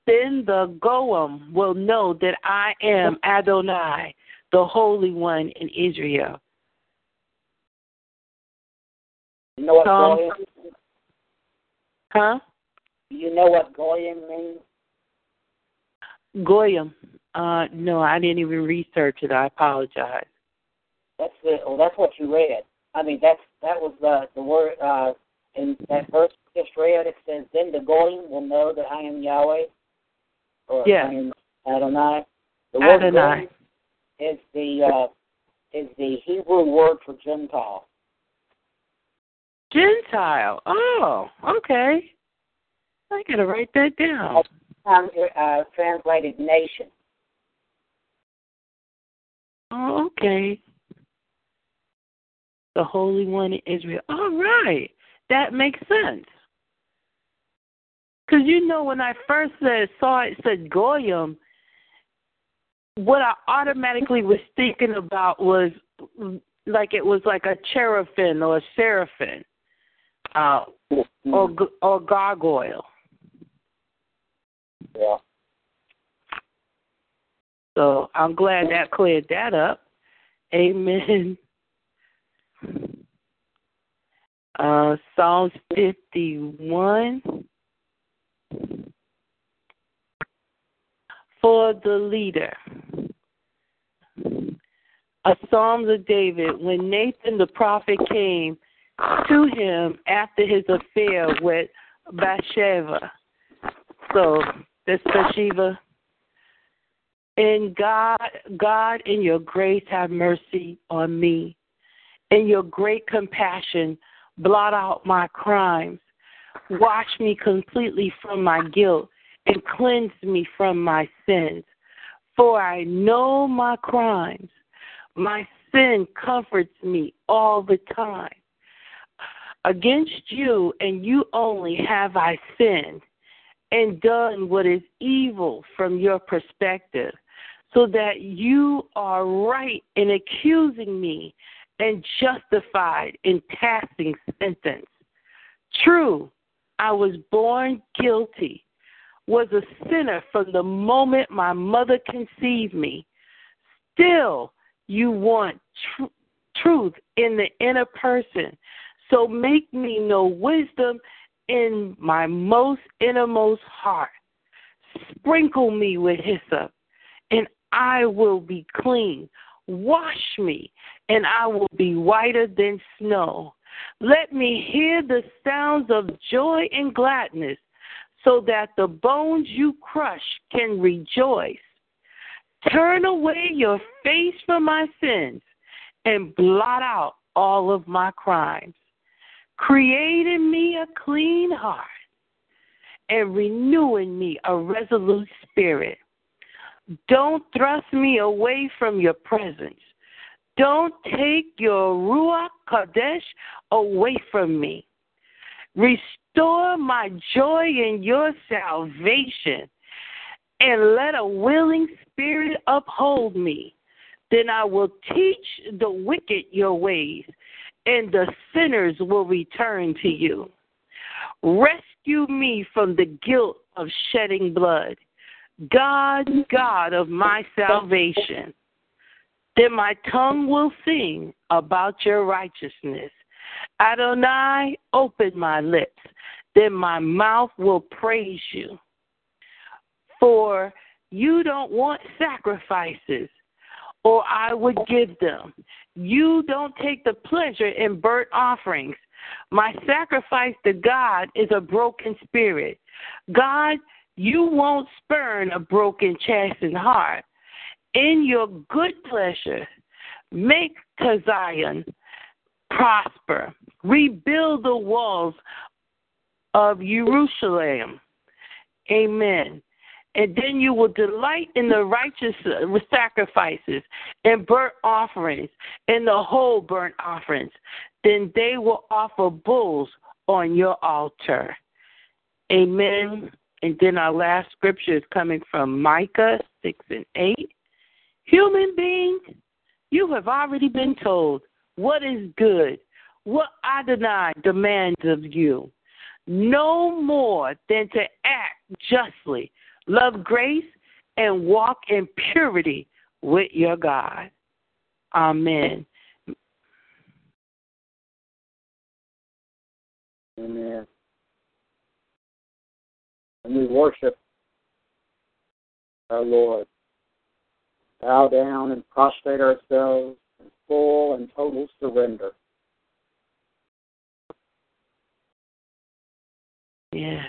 then the Goyim will know that I am Adonai, the Holy One in Israel. You know what Um, Goyim? Huh? You know what Goyim means? Goyim. Uh, no, I didn't even research it. I apologize. That's the. Well, that's what you read. I mean, that's that was the the word uh, in that verse just read. It says, "Then the Goyim will know that I am Yahweh." Or Yeah. I am Adonai. The word Adonai. Is the uh, is the Hebrew word for Gentile. Gentile. Oh, okay. I gotta write that down. Um, uh, translated nation. Oh, okay. The Holy One in Israel. All right. That makes sense. Because you know, when I first said, saw it said Goyim, what I automatically was thinking about was like it was like a cherubim or a seraphim uh, or, g- or gargoyle. Yeah. So I'm glad that cleared that up. Amen. Uh, Psalms 51. For the leader. A Psalms of David. When Nathan the prophet came to him after his affair with Bathsheba. So, that's Bathsheba. And God, God, in your grace, have mercy on me. In your great compassion, blot out my crimes. Wash me completely from my guilt and cleanse me from my sins. For I know my crimes. My sin comforts me all the time. Against you and you only have I sinned and done what is evil from your perspective, so that you are right in accusing me and justified in passing sentence. True, I was born guilty, was a sinner from the moment my mother conceived me. Still, you want tr- truth in the inner person. So make me know wisdom in my most innermost heart. Sprinkle me with hyssop, and I will be clean. Wash me, and I will be whiter than snow. Let me hear the sounds of joy and gladness, so that the bones you crush can rejoice. Turn away your face from my sins and blot out all of my crimes. Create in me a clean heart and renew in me a resolute spirit. Don't thrust me away from your presence. Don't take your Ruach Kodesh away from me. Restore my joy in your salvation and let a willing spirit uphold me. Then I will teach the wicked your ways, and the sinners will return to you. Rescue me from the guilt of shedding blood. God, God of my salvation. Then my tongue will sing about your righteousness. Adonai, open my lips. Then my mouth will praise you. For you don't want sacrifices, or I would give them. You don't take the pleasure in burnt offerings. My sacrifice to God is a broken spirit. God, you won't spurn a broken, chastened heart. In your good pleasure, make Zion prosper. Rebuild the walls of Jerusalem. Amen. And then you will delight in the righteous sacrifices and burnt offerings and the whole burnt offerings. Then they will offer bulls on your altar. Amen. And then our last scripture is coming from Micah 6 and 8. Human being, you have already been told what is good, what Adonai demands of you. No more than to act justly, love grace, and walk in purity with your God. Amen. Amen. And we worship our Lord. Bow down and prostrate ourselves in full and total surrender. Yes.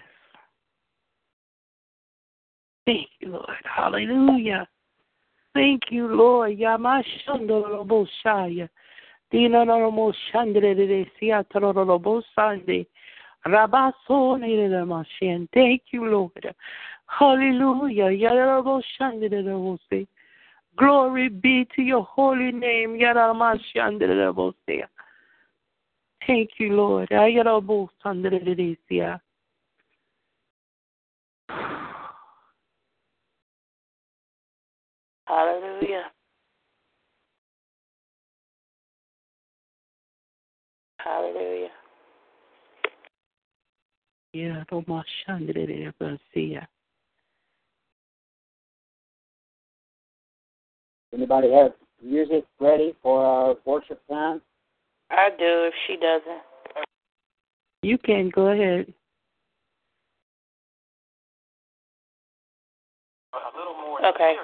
Thank you, Lord. Hallelujah. Thank you, Lord. Yamashandoroboshaya. Dinananomoshandresiatorobosande. Rabasone Thank you, Lord. Hallelujah. Yaraboshandrose. Glory be to your holy name. Thank you, Lord. Hallelujah. Hallelujah. Yeah, Roma Shandre Basia. Anybody have music ready for our worship time? I do if she doesn't. You can go ahead. Okay.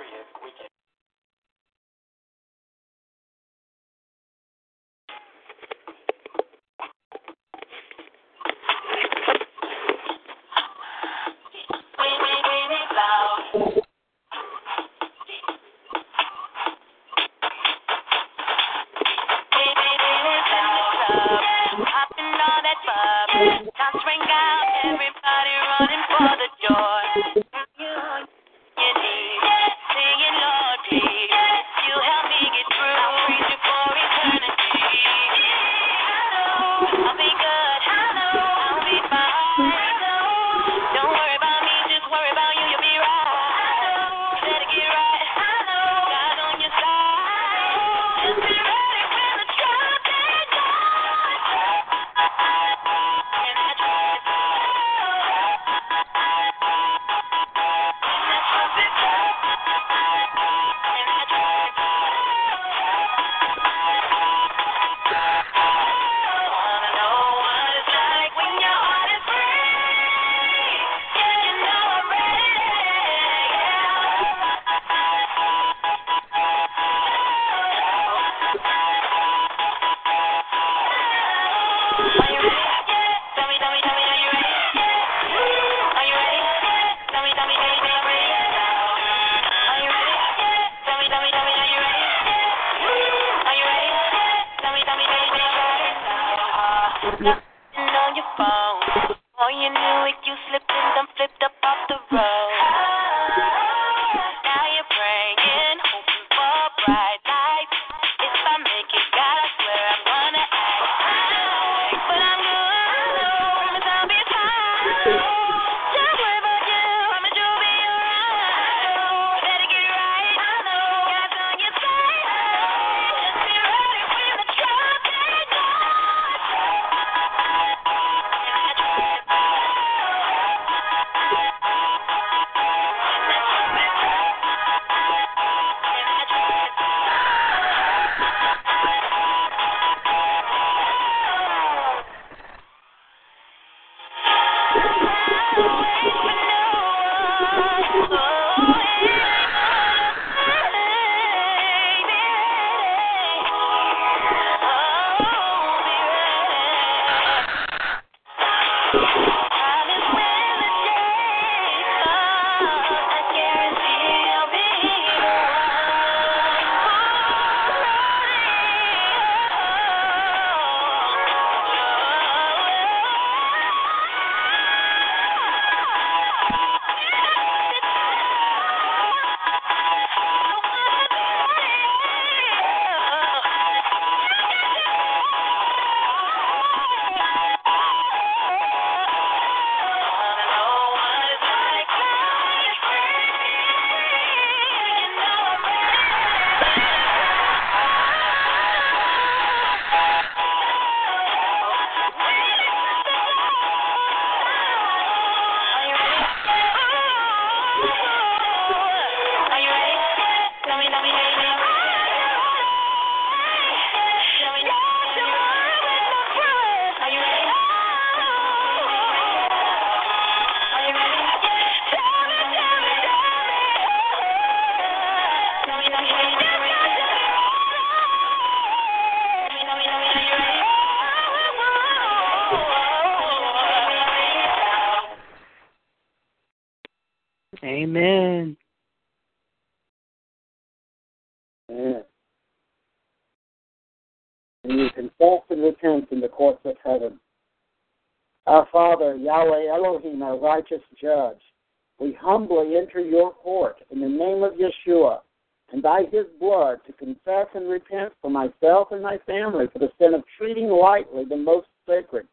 Swing out everybody running for the joy. Amen. Amen. And you confess and repent in the courts of heaven. Our Father, Yahweh Elohim, our righteous judge, we humbly enter your court in the name of Yeshua and by his blood to confess and repent for myself and my family for the sin of treating lightly the most sacred.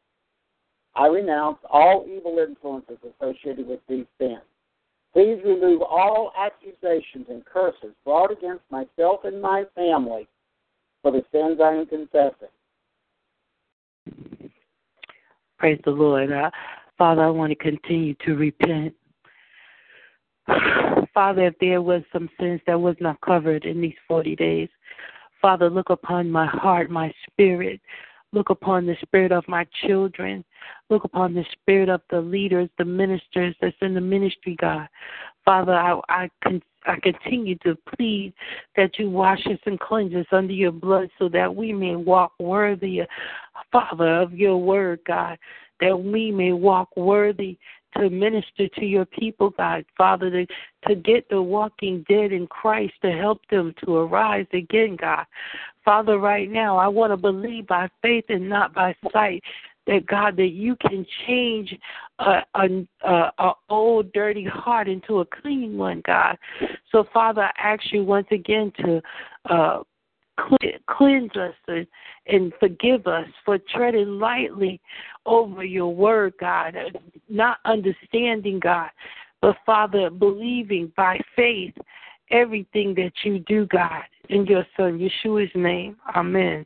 I renounce all evil influences associated with these sins. Please remove all accusations and curses brought against myself and my family for the sins I am confessing. Praise the Lord. Uh, Father, I want to continue to repent. Father, if there was some sins that was not covered in these 40 days, Father, look upon my heart, my spirit. Look upon the spirit of my children. Look upon the spirit of the leaders, the ministers that's in the ministry, God. Father, I, I, con- I continue to plead that you wash us and cleanse us under your blood so that we may walk worthy, Father, of your word, God, that we may walk worthy to minister to your people, God, Father, to, to get the walking dead in Christ, to help them to arise again, God. Father, right now, I want to believe by faith and not by sight that God, that you can change a, a, a, old dirty heart into a clean one, God. So, Father, I ask you once again to uh, cleanse us and, and forgive us for treading lightly over your word, God, not understanding, God, but Father, believing by faith everything that you do, God, in your Son, Yeshua's name. Amen.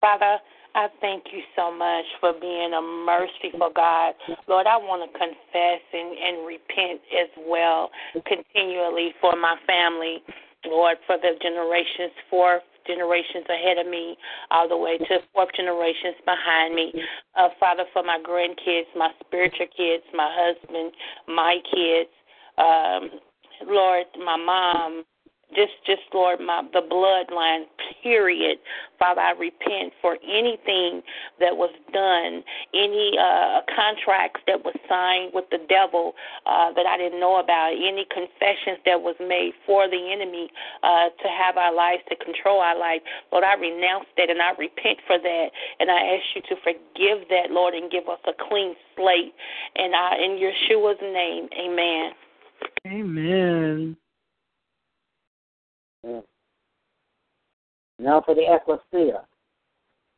Father, I thank you so much for being a merciful God. Lord, I want to confess and, and repent as well continually for my family. Lord, for the generations, fourth generations ahead of me, all the way to fourth generations behind me. Uh, Father, for my grandkids, my spiritual kids, my husband, my kids, um, Lord, my mom, just just Lord my the bloodline period. Father i repent for anything that was done any uh contracts that was signed with the devil uh that i didn't know about any confessions that was made for the enemy uh to have our lives to control our life. Lord i renounce that and i repent for that. And i ask you to forgive that lord and give us a clean slate. And i in yeshua's name amen. Amen now for the ecclesia,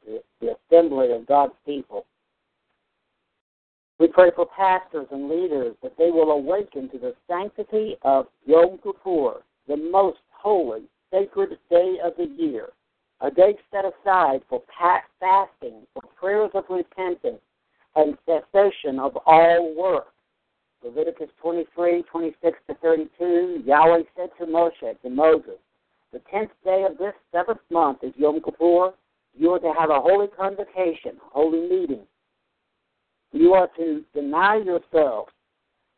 the, the assembly of God's people. We pray for pastors and leaders that they will awaken to the sanctity of Yom Kippur, the most holy, sacred day of the year, a day set aside for fasting, for prayers of repentance, and cessation of all work. Leviticus 23, 26 to 32, Yahweh said to Moshe, to Moses, the tenth day of this seventh month is Yom Kippur. You are to have a holy convocation, holy meeting. You are to deny yourself,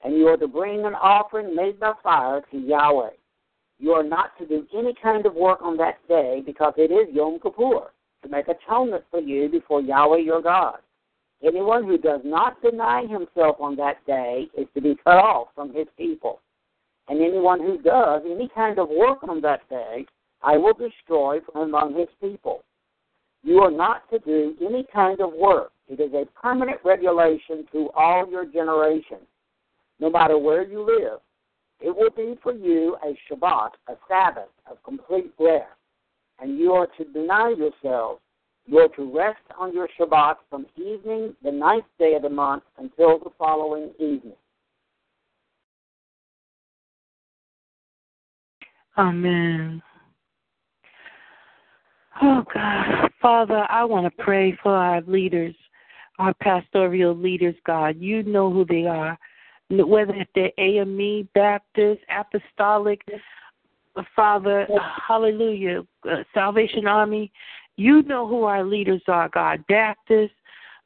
and you are to bring an offering made by fire to Yahweh. You are not to do any kind of work on that day because it is Yom Kippur, to make atonement for you before Yahweh your God. Anyone who does not deny himself on that day is to be cut off from his people and anyone who does any kind of work on that day, I will destroy from among his people. You are not to do any kind of work. It is a permanent regulation to all your generations, no matter where you live. It will be for you a Shabbat, a Sabbath of complete rest, and you are to deny yourselves. You are to rest on your Shabbat from evening, the ninth day of the month, until the following evening. Amen. Oh God, Father, I want to pray for our leaders, our pastoral leaders, God. You know who they are, whether they're AME, Baptist, Apostolic, Father, Hallelujah, uh, Salvation Army. You know who our leaders are, God. Baptist,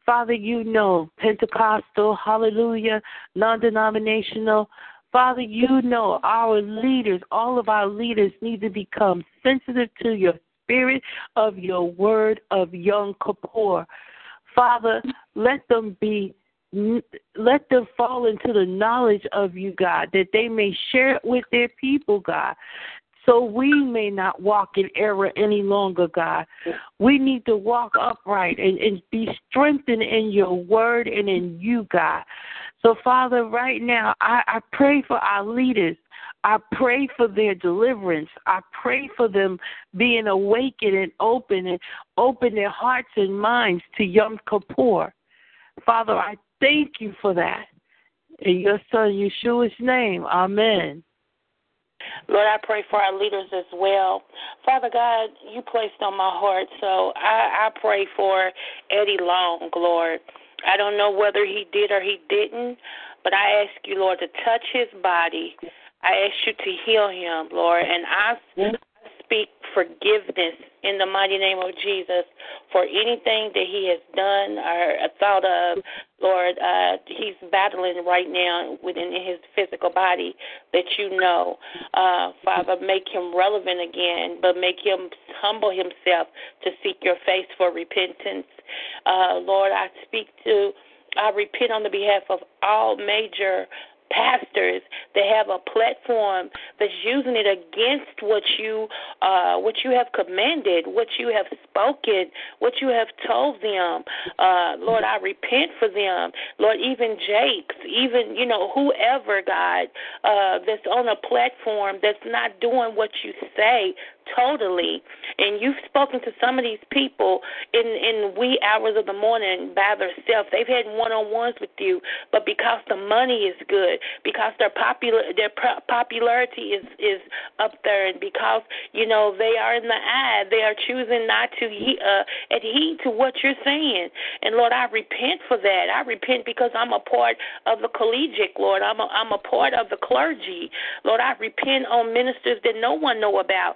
Father, you know Pentecostal, Hallelujah, non-denominational. Father, you know our leaders, all of our leaders need to become sensitive to your spirit of your word of Yom Kippur. Father, let them be let them fall into the knowledge of you, God, that they may share it with their people, God. So we may not walk in error any longer, God. We need to walk upright and, and be strengthened in your word and in you, God. So, Father, right now, I, I pray for our leaders. I pray for their deliverance. I pray for them being awakened and open and open their hearts and minds to Yom Kippur. Father, I thank you for that. In your son Yeshua's name, Amen. Lord, I pray for our leaders as well. Father God, you placed on my heart, so I, I pray for Eddie Long, Lord. I don't know whether he did or he didn't, but I ask you, Lord, to touch his body. I ask you to heal him, Lord, and I speak forgiveness in the mighty name of Jesus for anything that he has done or thought of. Lord, uh, he's battling right now within his physical body that you know. Uh, Father, make him relevant again, but make him humble himself to seek your face for repentance. Uh, Lord, I speak to, I repent on the behalf of all major pastors that have a platform that's using it against what you uh, what you have commanded, what you have spoken, what you have told them. Uh, Lord, I repent for them. Lord, even Jakes, even you know whoever God uh, that's on a platform that's not doing what you say totally. And you've spoken to some of these people in in wee hours of the morning by themselves. They've had one on ones with you, but because the money is good, because their popular their popularity is is up there, and because you know they are in the eye, they are choosing not to uh, adhere to what you're saying. And Lord, I repent for that. I repent because I'm a part of the collegiate. Lord, I'm a I'm a part of the clergy. Lord, I repent on ministers that no one know about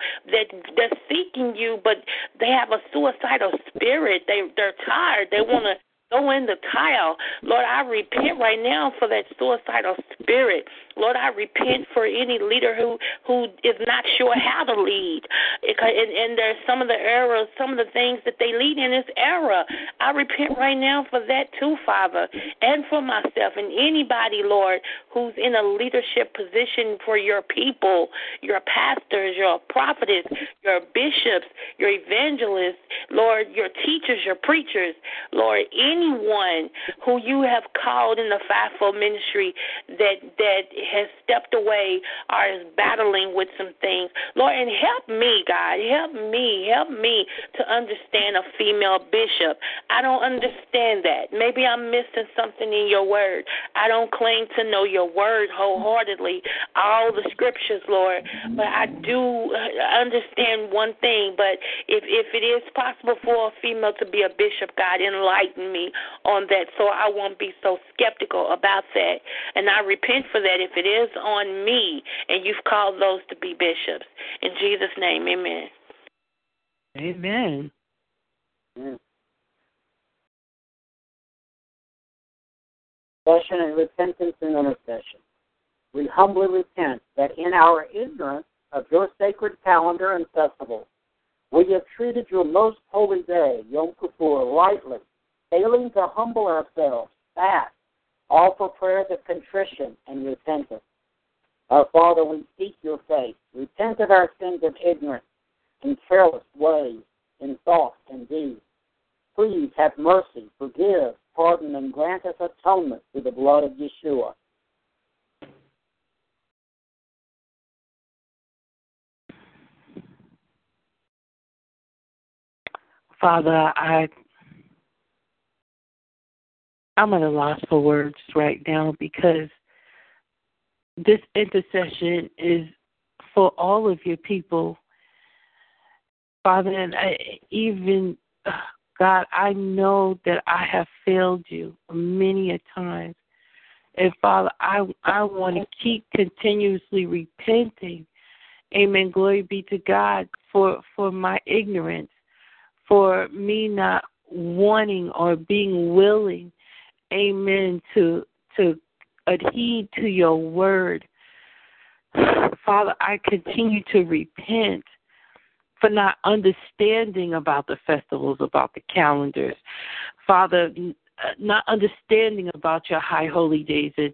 they're seeking you, but they have a suicidal spirit. They they're tired. They want to go in the tile. Lord, I repent right now for that suicidal spirit. Lord, I repent for any leader who who is not sure how to lead, and, and there's some of the errors, some of the things that they lead in is error. I repent right now for that too, Father, and for myself and anybody, Lord, who's in a leadership position for your people, your pastors, your prophets, your bishops, your evangelists, Lord, your teachers, your preachers, Lord, anyone who you have called in the fivefold ministry that that has stepped away or is battling with some things. Lord, and help me, God. Help me. Help me to understand a female bishop. I don't understand that. Maybe I'm missing something in your word. I don't claim to know your word wholeheartedly, all the scriptures, Lord, but I do understand one thing. But if if it is possible for a female to be a bishop, God, enlighten me on that so I won't be so skeptical about that. And I repent for that if it is on me and you've called those to be bishops. In Jesus' name, amen. Amen. Confession and repentance and intercession. We humbly repent that in our ignorance of your sacred calendar and festival, we have treated your most holy day, Yom Kippur, lightly, failing to humble ourselves, fast, offer prayers of contrition and repentance. Our Father, we seek your face. Repent of our sins of ignorance and careless ways in thought and deed. Please have mercy, forgive, pardon, and grant us atonement through the blood of Yeshua. Father, I I'm at a loss for words right now because this intercession is for all of your people. Father, and I, even God, I know that I have failed you many a time. And Father, I I want to keep continuously repenting. Amen. Glory be to God for for my ignorance, for me not wanting or being willing amen, to to adhere to your word. Father, I continue to repent for not understanding about the festivals, about the calendars. Father, uh, not understanding about your high holy days. And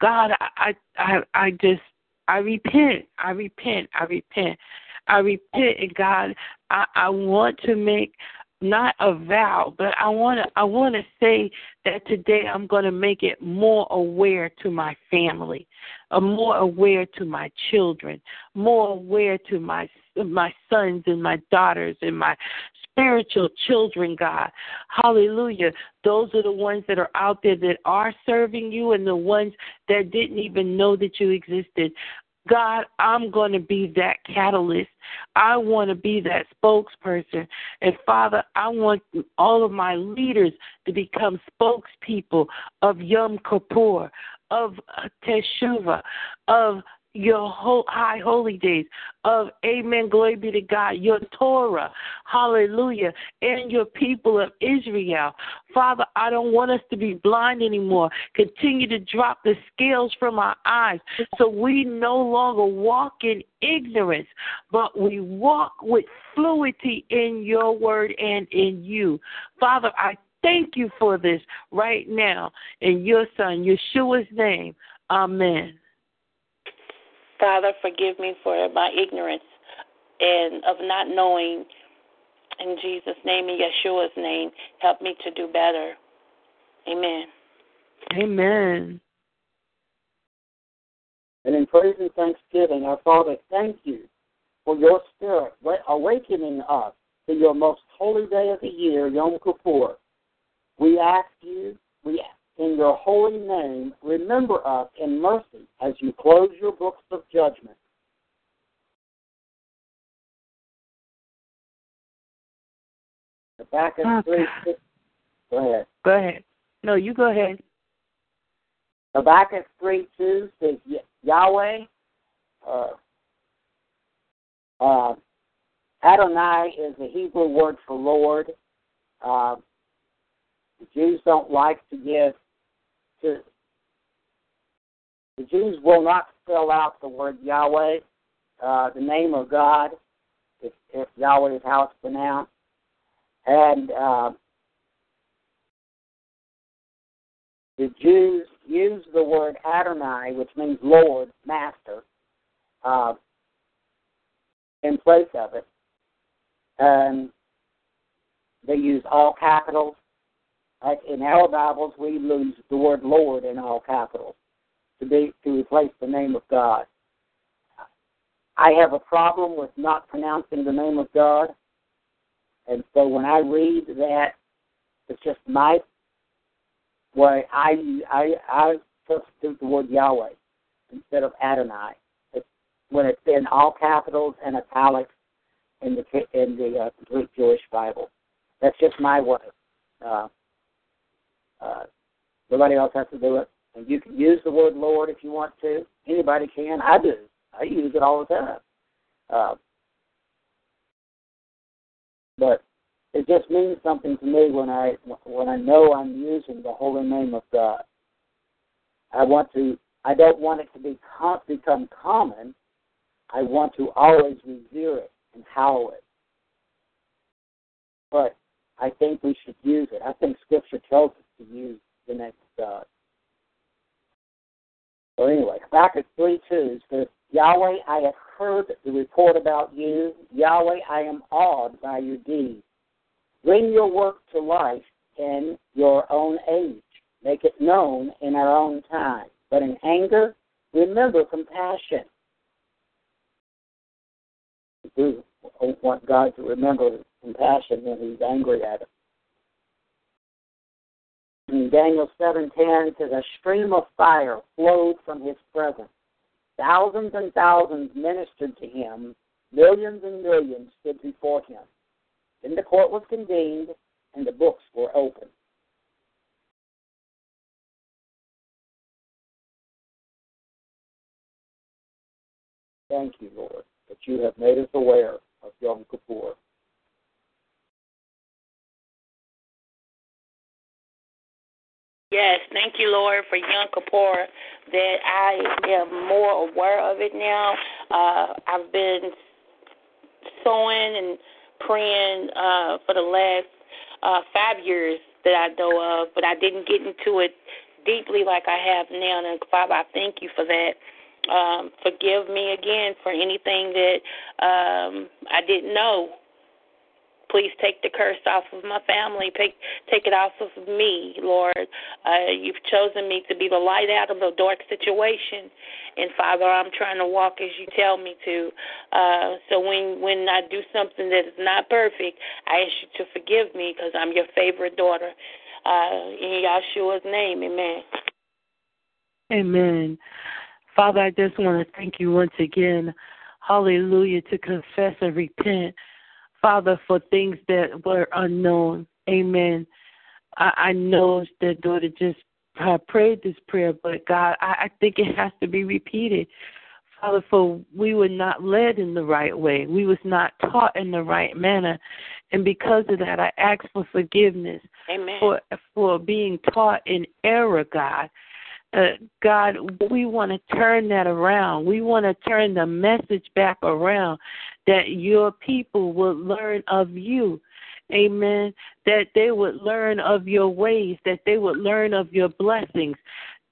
God, I I I just I repent. I repent. I repent. I repent, and God, I, I want to make not a vow, but I want to I want to say that today I'm going to make it more aware to my family, uh, more aware to my children, more aware to my my sons and my daughters and my spiritual children, God. Hallelujah. Those are the ones that are out there that are serving you and the ones that didn't even know that you existed. God, I'm going to be that catalyst. I want to be that spokesperson. And Father, I want all of my leaders to become spokespeople of Yom Kippur, of Teshuvah, of your high holy days of amen. Glory be to god. Your torah hallelujah and your people of israel. Father i don't want us to be blind anymore. Continue to drop the scales from our eyes so we no longer walk in ignorance but we walk with fluidity in your word and in you. Father i thank you for this right now. In your son yeshua's name amen Father, forgive me for my ignorance and of not knowing. In Jesus' name, in Yeshua's name, help me to do better. Amen. Amen. And in praise and thanksgiving, our Father, thank you for your spirit awakening us to your most holy day of the year, Yom Kippur. We ask you, we in your holy name, remember us in mercy as you close your books of judgment. Habakkuk okay. 3 Go ahead. Go ahead. No, you go ahead. Habakkuk 3 2 says, Yahweh, uh, uh, Adonai is the Hebrew word for Lord. Uh, the Jews don't like to give the, the Jews will not spell out the word Yahweh, uh, the name of God, if, if Yahweh is how it's pronounced. And uh, the Jews use the word Adonai, which means Lord, Master, uh, in place of it. And they use all capitals in our Bibles, we lose the word Lord in all capitals to be to replace the name of God. I have a problem with not pronouncing the name of God, and so when I read that, it's just my way. I I I substitute the word Yahweh instead of Adonai. It's, when it's in all capitals and italics in the in the uh, Greek Jewish Bible. That's just my way. Uh, uh, nobody else has to do it. And you can use the word Lord if you want to. Anybody can. I do. I use it all the time. Uh, but it just means something to me when I when I know I'm using the holy name of God. I want to. I don't want it to be become common. I want to always revere it and hallow it. But I think we should use it. I think Scripture tells us to use the next God. So anyway, back at 3 2 says, Yahweh, I have heard the report about you. Yahweh, I am awed by your deeds. Bring your work to life in your own age. Make it known in our own time. But in anger, remember compassion. We want God to remember compassion when he's angry at us. In Daniel 7.10 says, A stream of fire flowed from his presence. Thousands and thousands ministered to him. Millions and millions stood before him. Then the court was convened, and the books were opened. Thank you, Lord, that you have made us aware of Yom Kippur. Yes, thank you, Lord, for Yom Kippur, that I am more aware of it now. Uh, I've been sowing and praying uh, for the last uh, five years that I know of, but I didn't get into it deeply like I have now. And Father, I thank you for that. Um, forgive me again for anything that um, I didn't know Please take the curse off of my family. Take take it off of me, Lord. Uh, you've chosen me to be the light out of a dark situation, and Father, I'm trying to walk as you tell me to. Uh, so when when I do something that is not perfect, I ask you to forgive me because I'm your favorite daughter. Uh, in Yahshua's name, Amen. Amen. Father, I just want to thank you once again. Hallelujah to confess and repent Father, for things that were unknown. Amen. I, I know that daughter just uh, prayed this prayer, but God, I, I think it has to be repeated. Father, for we were not led in the right way. We was not taught in the right manner. And because of that, I ask for forgiveness Amen. for for being taught in error, God. Uh, God, we want to turn that around. We want to turn the message back around that your people will learn of you. Amen. That they would learn of your ways, that they would learn of your blessings.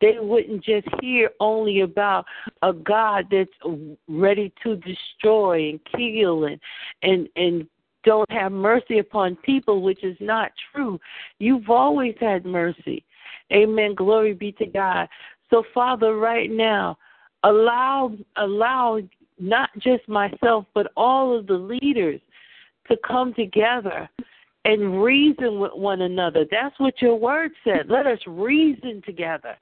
They wouldn't just hear only about a God that's ready to destroy and kill and and and don't have mercy upon people, which is not true. You've always had mercy. Amen. Glory be to God. So, Father, right now, allow allow not just myself, but all of the leaders to come together and reason with one another. That's what your word said. Let us reason together.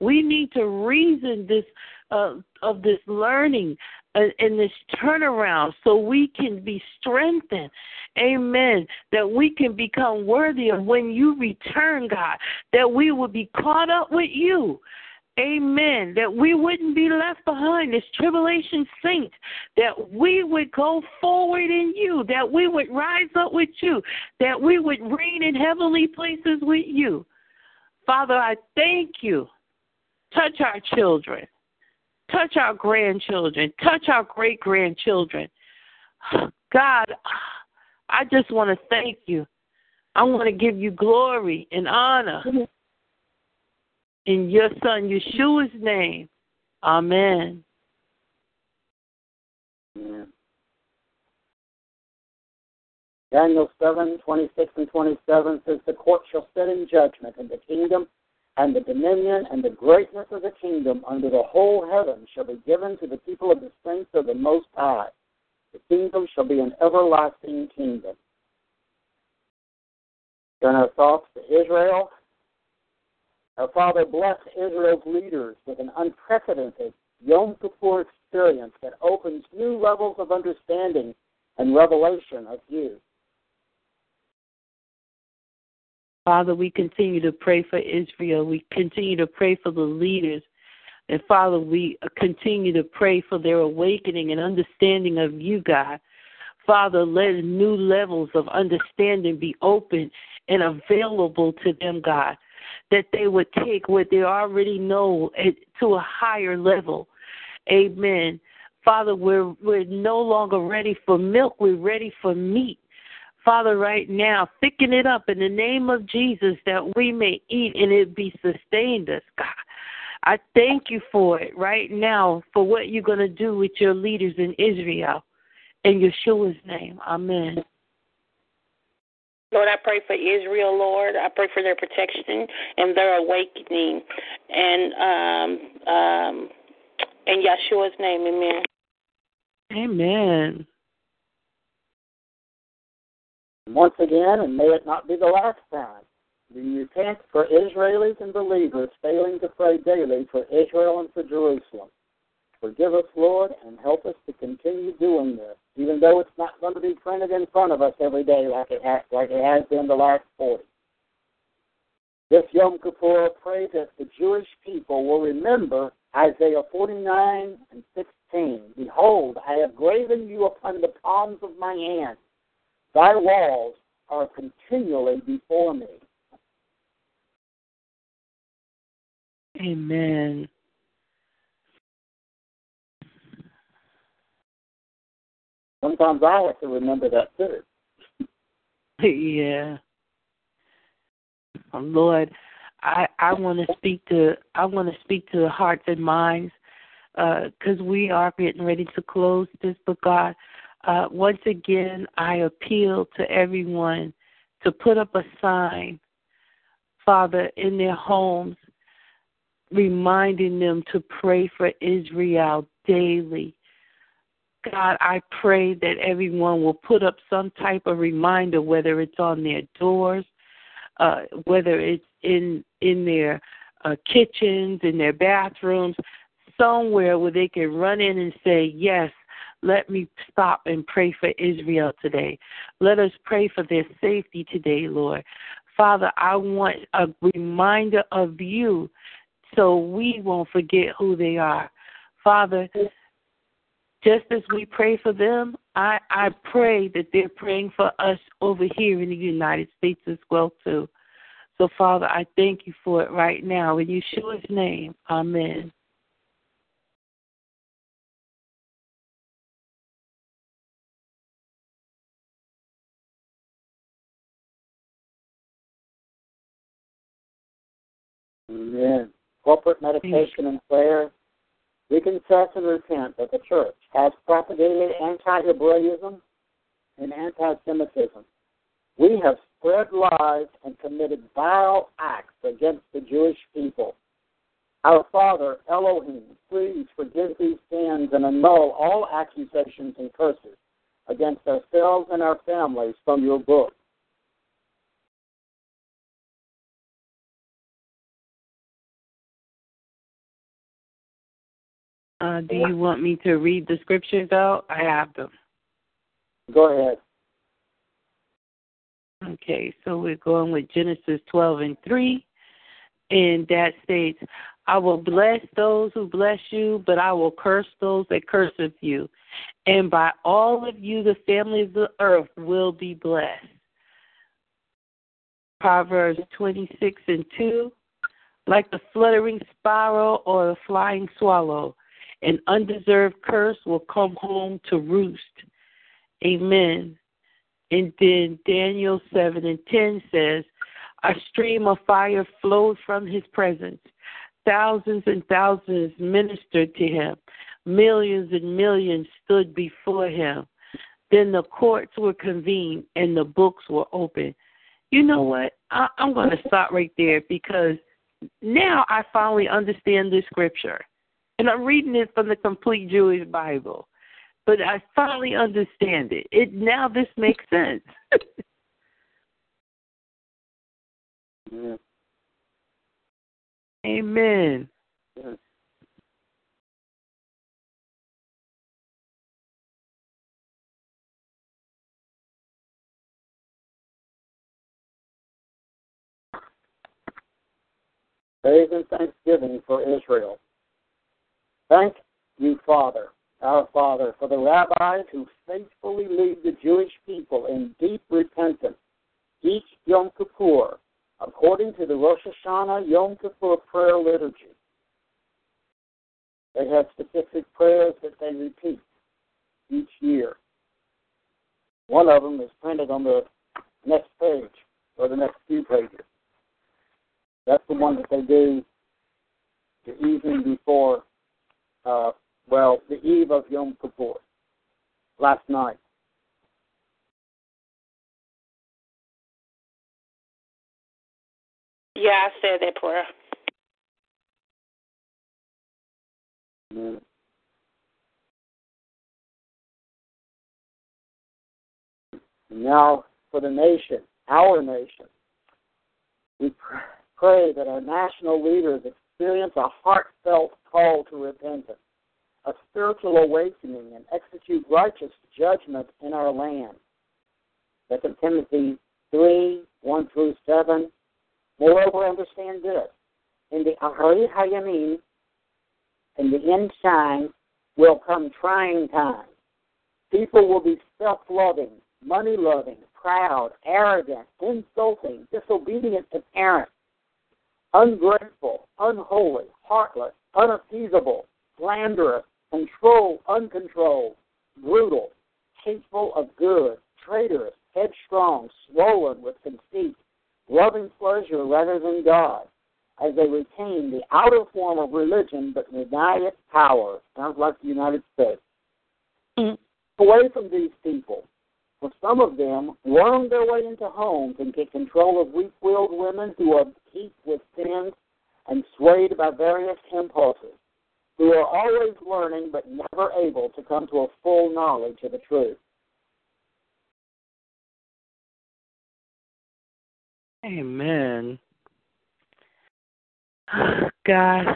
We need to reason this uh, of this learning uh, and this turnaround so we can be strengthened. Amen. That we can become worthy of when you return, God, that we will be caught up with you. Amen. That we wouldn't be left behind as tribulation saints. That we would go forward in you. That we would rise up with you. That we would reign in heavenly places with you. Father, I thank you. Touch our children. Touch our grandchildren. Touch our great grandchildren. God, I just want to thank you. I want to give you glory and honor. In your son Yeshua's name. Amen. Amen. Daniel 7, 26 and 27 says, The court shall sit in judgment, and the kingdom and the dominion and the greatness of the kingdom under the whole heaven shall be given to the people of the saints of the Most High. The kingdom shall be an everlasting kingdom. Turn our thoughts to Israel. Our Father, bless Israel's leaders with an unprecedented Yom Kippur experience that opens new levels of understanding and revelation of you. Father, we continue to pray for Israel. We continue to pray for the leaders. And Father, we continue to pray for their awakening and understanding of you, God. Father, let new levels of understanding be open and available to them, God. That they would take what they already know to a higher level. Amen. Father, we're we're no longer ready for milk, we're ready for meat. Father, right now, thicken it up in the name of Jesus that we may eat and it be sustained us, God. I thank you for it right now for what you're going to do with your leaders in Israel. In Yeshua's name, amen. Lord, I pray for Israel, Lord. I pray for their protection and their awakening. And um, um, in Yeshua's name, amen. Amen. Once again, and may it not be the last time, we repent for Israelis and believers failing to pray daily for Israel and for Jerusalem. Forgive us, Lord, and help us to continue doing this, even though it's not going to be printed in front of us every day like it has, like it has been the last 40. This Yom Kippur, pray that the Jewish people will remember Isaiah 49 and 16. Behold, I have graven you upon the palms of my hand Thy walls are continually before me. Amen. Sometimes I have to remember that too. yeah. Lord, I I want to speak to I want to speak to the hearts and minds because uh, we are getting ready to close this. But God, uh, once again, I appeal to everyone to put up a sign, Father, in their homes, reminding them to pray for Israel daily. God, I pray that everyone will put up some type of reminder, whether it's on their doors, uh, whether it's in in their uh, kitchens, in their bathrooms, somewhere where they can run in and say, "Yes, let me stop and pray for Israel today. Let us pray for their safety today, Lord." Father, I want a reminder of you so we won't forget who they are. Father, just as we pray for them, I, I pray that they're praying for us over here in the United States as well too. So Father, I thank you for it right now in Yeshua's name. Amen. Amen. Corporate meditation and prayer we confess and repent that the church has propagated anti-Hebraism and anti-Semitism. We have spread lies and committed vile acts against the Jewish people. Our Father, Elohim, please forgive these sins and annul all accusations and curses against ourselves and our families from your book. Uh, do you want me to read the scriptures out? I have them. Go ahead. Okay, so we're going with Genesis 12 and 3. And that states, I will bless those who bless you, but I will curse those that curseth you. And by all of you, the families of the earth will be blessed. Proverbs 26 and 2. Like the fluttering sparrow or the flying swallow, an undeserved curse will come home to roost. Amen. And then Daniel 7 and 10 says, A stream of fire flowed from his presence. Thousands and thousands ministered to him. Millions and millions stood before him. Then the courts were convened and the books were opened. You know what? I, I'm going to stop right there because now I finally understand this scripture. And I'm reading it from the complete Jewish Bible. But I finally understand it. It now this makes sense. yeah. Amen. Yeah. Praise and thanksgiving for Israel. Thank you, Father, our Father, for the rabbis who faithfully lead the Jewish people in deep repentance each Yom Kippur, according to the Rosh Hashanah Yom Kippur prayer liturgy. They have specific prayers that they repeat each year. One of them is printed on the next page or the next few pages. That's the one that they do the evening before uh, well, the eve of Yom Kippur, last night. Yeah, I said that prayer. Now, for the nation, our nation, we pray that our national leaders experience a heartfelt call to repentance, a spiritual awakening, and execute righteous judgment in our land. 2 Timothy 3 1 through 7. Moreover, understand this. In the Ahari Hayamim, in the end time, will come trying times. People will be self loving, money loving, proud, arrogant, insulting, disobedient to parents, ungrateful, unholy, heartless, unappeasable, slanderous, controlled, uncontrolled, brutal, hateful of good, traitorous, headstrong, swollen with conceit, loving pleasure rather than God, as they retain the outer form of religion but deny its power. Sounds like the United States. Mm. Away from these people. For some of them worm their way into homes and get control of weak willed women who are heaped with sins and swayed by various impulses, who are always learning but never able to come to a full knowledge of the truth. Amen. God.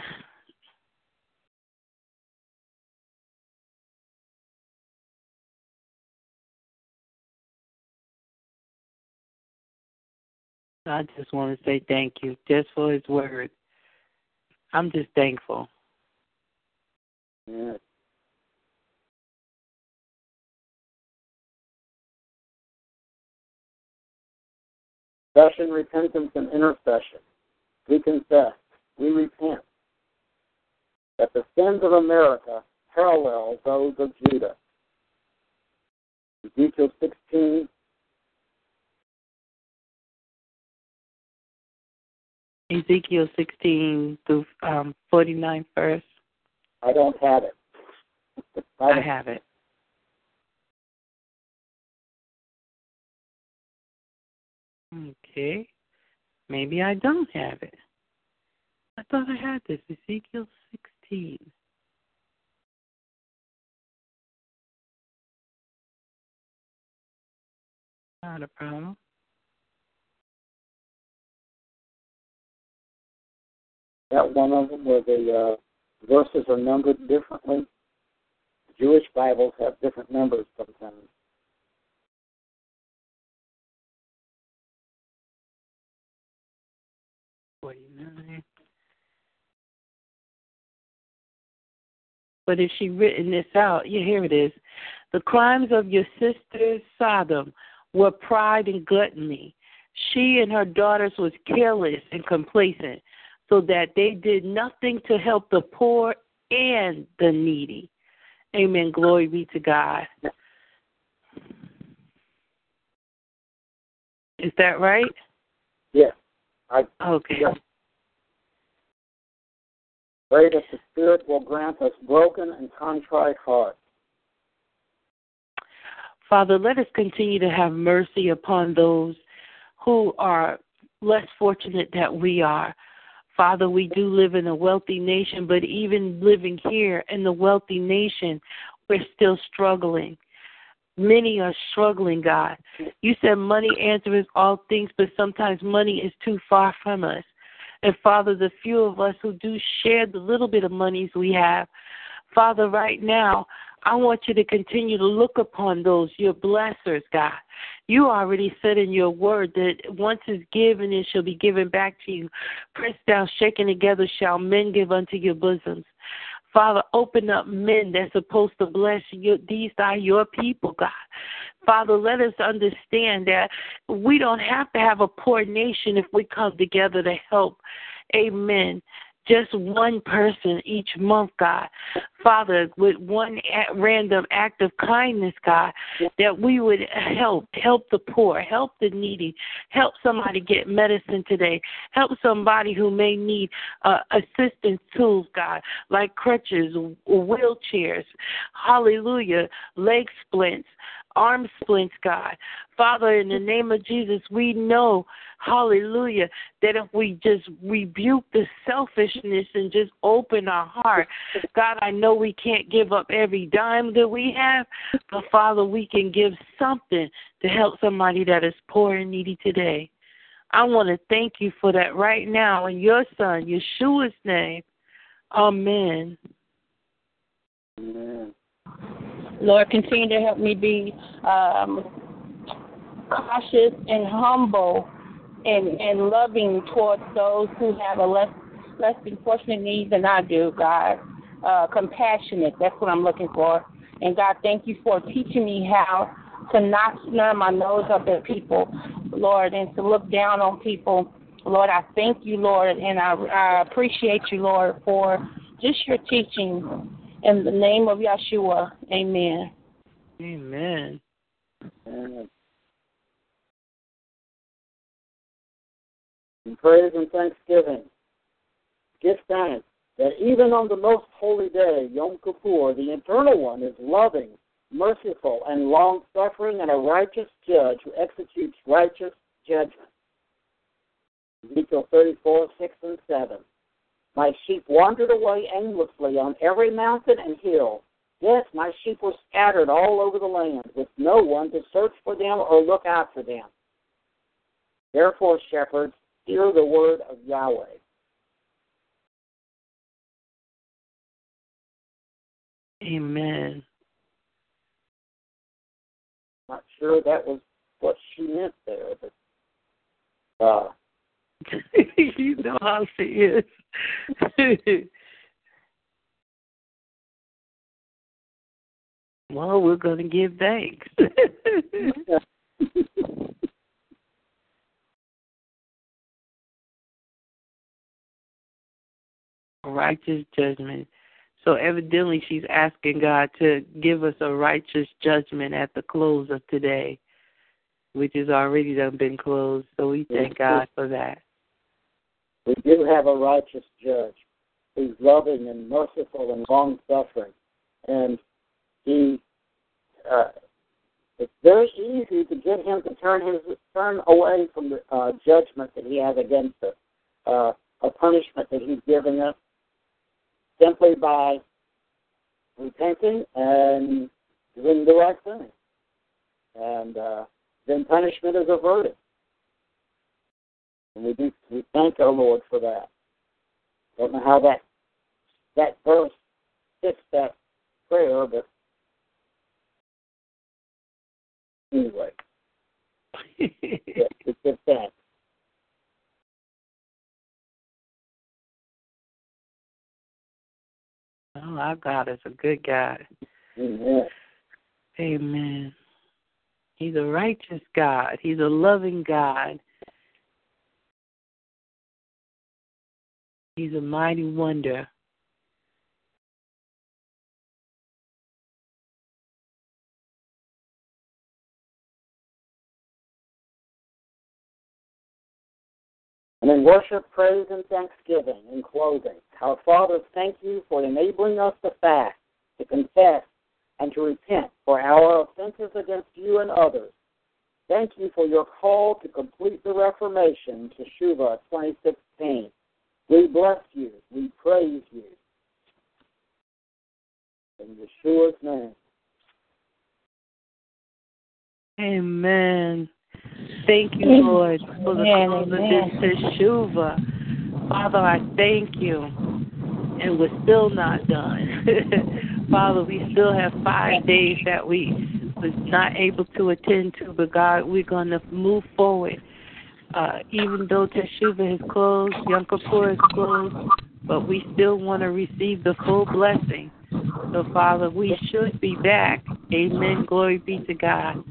I just want to say thank you just for his word. I'm just thankful. Yes. Confession, repentance, and intercession. We confess, we repent that the sins of America parallel those of Judah. Ezekiel 16, Ezekiel 16 through um, 49 first. I don't have it. I have it. Okay. Maybe I don't have it. I thought I had this. Ezekiel 16. Not a problem. That one of them where the uh, verses are numbered differently. Jewish Bibles have different numbers sometimes. But if she written this out, yeah, here it is. The crimes of your sister Sodom were pride and gluttony. She and her daughters was careless and complacent, so that they did nothing to help the poor and the needy. Amen. Glory be to God. Is that right? Yes. I Okay. yes. pray that the Spirit will grant us broken and contrite hearts. Father, let us continue to have mercy upon those who are less fortunate that we are. Father, we do live in a wealthy nation, but even living here in the wealthy nation, we're still struggling. Many are struggling, God. You said money answers all things, but sometimes money is too far from us. And Father, the few of us who do share the little bit of monies we have, Father, right now, I want you to continue to look upon those, your blessers, God. You already said in your word that once it's given, it shall be given back to you. Pressed down, shaken together, shall men give unto your bosoms. Father, open up men that's supposed to bless you. These are your people, God. Father, let us understand that we don't have to have a poor nation if we come together to help. Amen just one person each month, God. Father, with one random act of kindness, God, that we would help, help the poor, help the needy, help somebody get medicine today, help somebody who may need uh, assistance tools, God, like crutches, wheelchairs, hallelujah, leg splints, arm splints, God. Father, in the name of Jesus, we know, hallelujah, that if we just rebuke the selfishness and just open our heart, God, I know we can't give up every dime that we have, but Father, we can give something to help somebody that is poor and needy today. I want to thank you for that right now in your son, Yeshua's name. Amen. Amen. Lord, continue to help me be um, cautious and humble and, and loving towards those who have a less less than fortunate needs than I do, God. Uh, compassionate, that's what I'm looking for. And God, thank you for teaching me how to not snub my nose up at people, Lord, and to look down on people. Lord, I thank you, Lord, and I, I appreciate you, Lord, for just your teaching in the name of Yeshua, amen. Amen. Amen. and praise and thanksgiving. Give thanks that even on the most holy day, Yom Kippur, the Eternal One is loving, merciful, and long suffering, and a righteous judge who executes righteous judgment. Ezekiel 34, 6 and 7. My sheep wandered away aimlessly on every mountain and hill. Yes, my sheep were scattered all over the land, with no one to search for them or look out for them. Therefore, shepherds, hear the word of Yahweh. Amen. Not sure that was what she meant there, but uh, you know how she is. well, we're going to give thanks. righteous judgment. So evidently she's asking God to give us a righteous judgment at the close of today, which has already done been closed. So we thank God for that. We do have a righteous judge who's loving and merciful and long suffering. And he uh, it's very easy to get him to turn his turn away from the uh, judgment that he has against us, uh, a punishment that he's giving us simply by repenting and doing the right thing. And uh, then punishment is averted. And we do we thank our Lord for that. Don't know how that that verse fits that prayer, but anyway. yeah, it's just that. Oh, our God is a good God. Amen. Amen. He's a righteous God. He's a loving God. He's a mighty wonder. And in worship, praise, and thanksgiving in closing, our Father, thank you for enabling us to fast, to confess, and to repent for our offenses against you and others. Thank you for your call to complete the Reformation, to Teshuvah 2016. We bless you. We praise you. In Yeshua's name. Amen. Thank you, Lord, for the close of this Teshuvah. Father, I thank you. And we're still not done. Father, we still have five days that we was not able to attend to, but God, we're going to move forward. Uh, even though Teshuvah is closed, Yom Kippur is closed, but we still want to receive the full blessing. So, Father, we should be back. Amen. Glory be to God.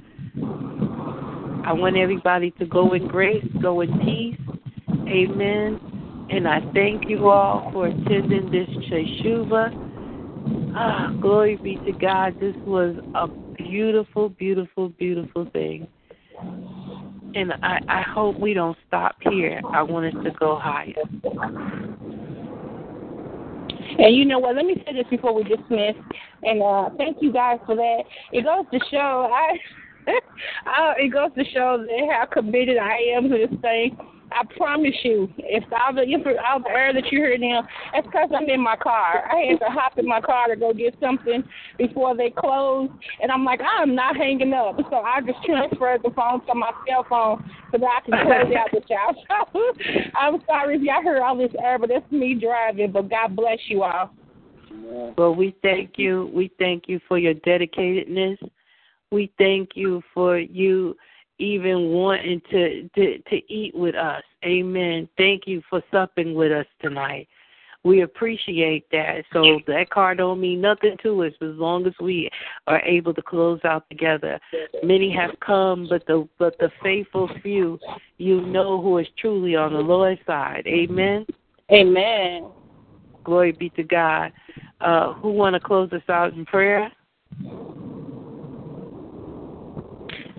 I want everybody to go in grace, go in peace. Amen. And I thank you all for attending this Teshuvah. Ah, glory be to God. This was a beautiful, beautiful, beautiful thing. And I, I hope we don't stop here. I want us to go higher. And you know what? Let me say this before we dismiss. And uh, thank you guys for that. It goes to show I uh, it goes to show that how committed I am to this thing. I promise you, if all the if all the air that you hear now, that's because I'm in my car. I had to hop in my car to go get something before they close, and I'm like, I'm not hanging up. So I just transferred the phone to my cell phone so that I can close out with y'all. So I'm sorry if y'all heard all this air, but that's me driving. But God bless you all. Well, we thank you. We thank you for your dedicatedness. We thank you for you even wanting to, to to eat with us. Amen. Thank you for supping with us tonight. We appreciate that. So that car don't mean nothing to us as long as we are able to close out together. Many have come, but the but the faithful few, you know who is truly on the Lord's side. Amen. Amen. Glory be to God. Uh, who want to close us out in prayer?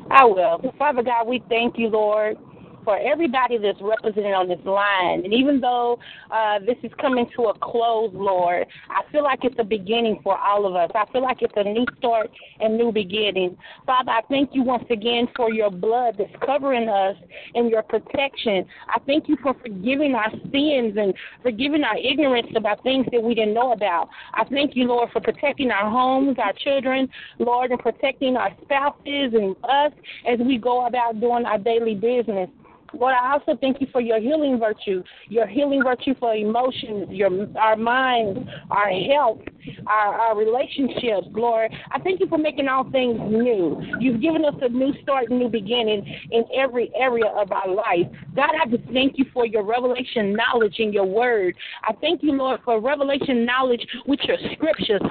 I will. Father God, we thank you, Lord. For everybody that's represented on this line. And even though uh, this is coming to a close, Lord, I feel like it's a beginning for all of us. I feel like it's a new start and new beginning. Father, I thank you once again for your blood that's covering us and your protection. I thank you for forgiving our sins and forgiving our ignorance about things that we didn't know about. I thank you, Lord, for protecting our homes, our children, Lord, and protecting our spouses and us as we go about doing our daily business. Lord, I also thank you for your healing virtue, your healing virtue for emotions, your our minds, our health, our, our relationships, Lord. I thank you for making all things new. You've given us a new start, new beginning in every area of our life. God, I just thank you for your revelation knowledge in your word. I thank you, Lord, for revelation knowledge with your scriptures.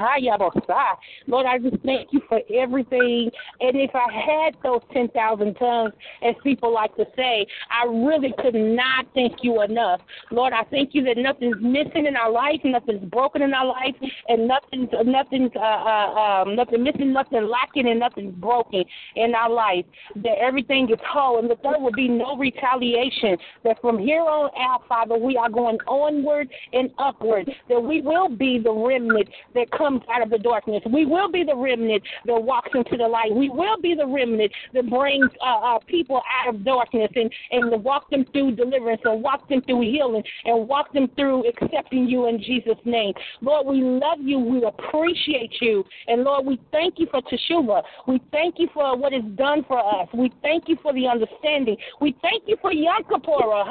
Lord, I just thank you for everything. And if I had those 10,000 tongues, as people like to say, I really could not thank you enough. Lord, I thank you that nothing's missing in our life, nothing's broken in our life, and nothing's nothing's uh, uh, um, nothing missing, nothing lacking, and nothing's broken in our life. That everything is whole, and that there will be no retaliation. That from here on out, Father, we are going onward and upward. That we will be the remnant that comes out of the darkness. We will be the remnant that walks into the light. We will be the remnant that brings uh, uh, people out of darkness and, and and to walk them through deliverance and walk them through healing and walk them through accepting you in Jesus' name. Lord, we love you. We appreciate you. And Lord, we thank you for Teshuvah. We thank you for what is done for us. We thank you for the understanding. We thank you for Yom Kippur.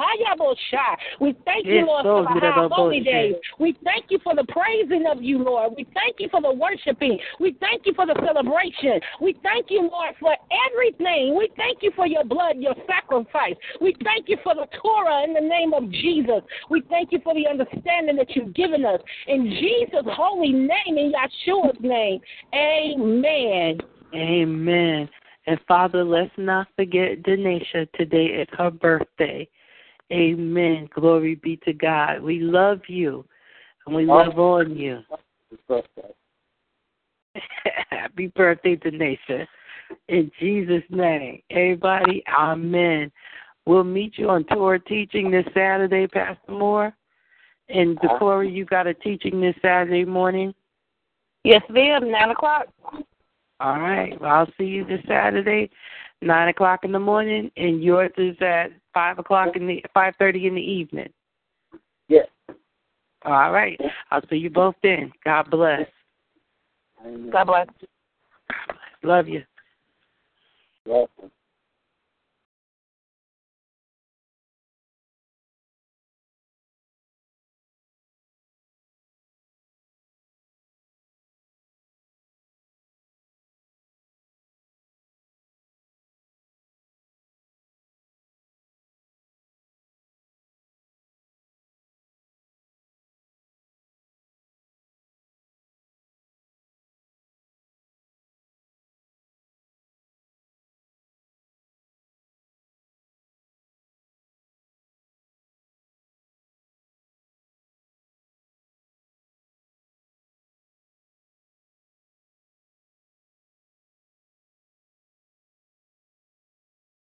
We thank you, Lord, for the high holy days. We thank you for the praising of you, Lord. We thank you for the worshiping. We thank you for the celebration. We thank you, Lord, for everything. We thank you for your blood, your sacrifice. We thank you for the Torah in the name of Jesus. We thank you for the understanding that you've given us. In Jesus' holy name, in Yeshua's name, amen. Amen. And Father, let's not forget Denisha. Today is her birthday. Amen. Glory be to God. We love you and we love on you. Happy birthday, Denisha. In Jesus' name. Everybody, amen. We'll meet you on tour teaching this Saturday, Pastor Moore. And uh-huh. Decorah, you got a teaching this Saturday morning? Yes, ma'am. Nine o'clock. All right. Well, I'll see you this Saturday, nine o'clock in the morning, and yours is at five o'clock in the five thirty in the evening. Yes. All right. I'll see you both then. God bless. God bless. Love you. Welcome.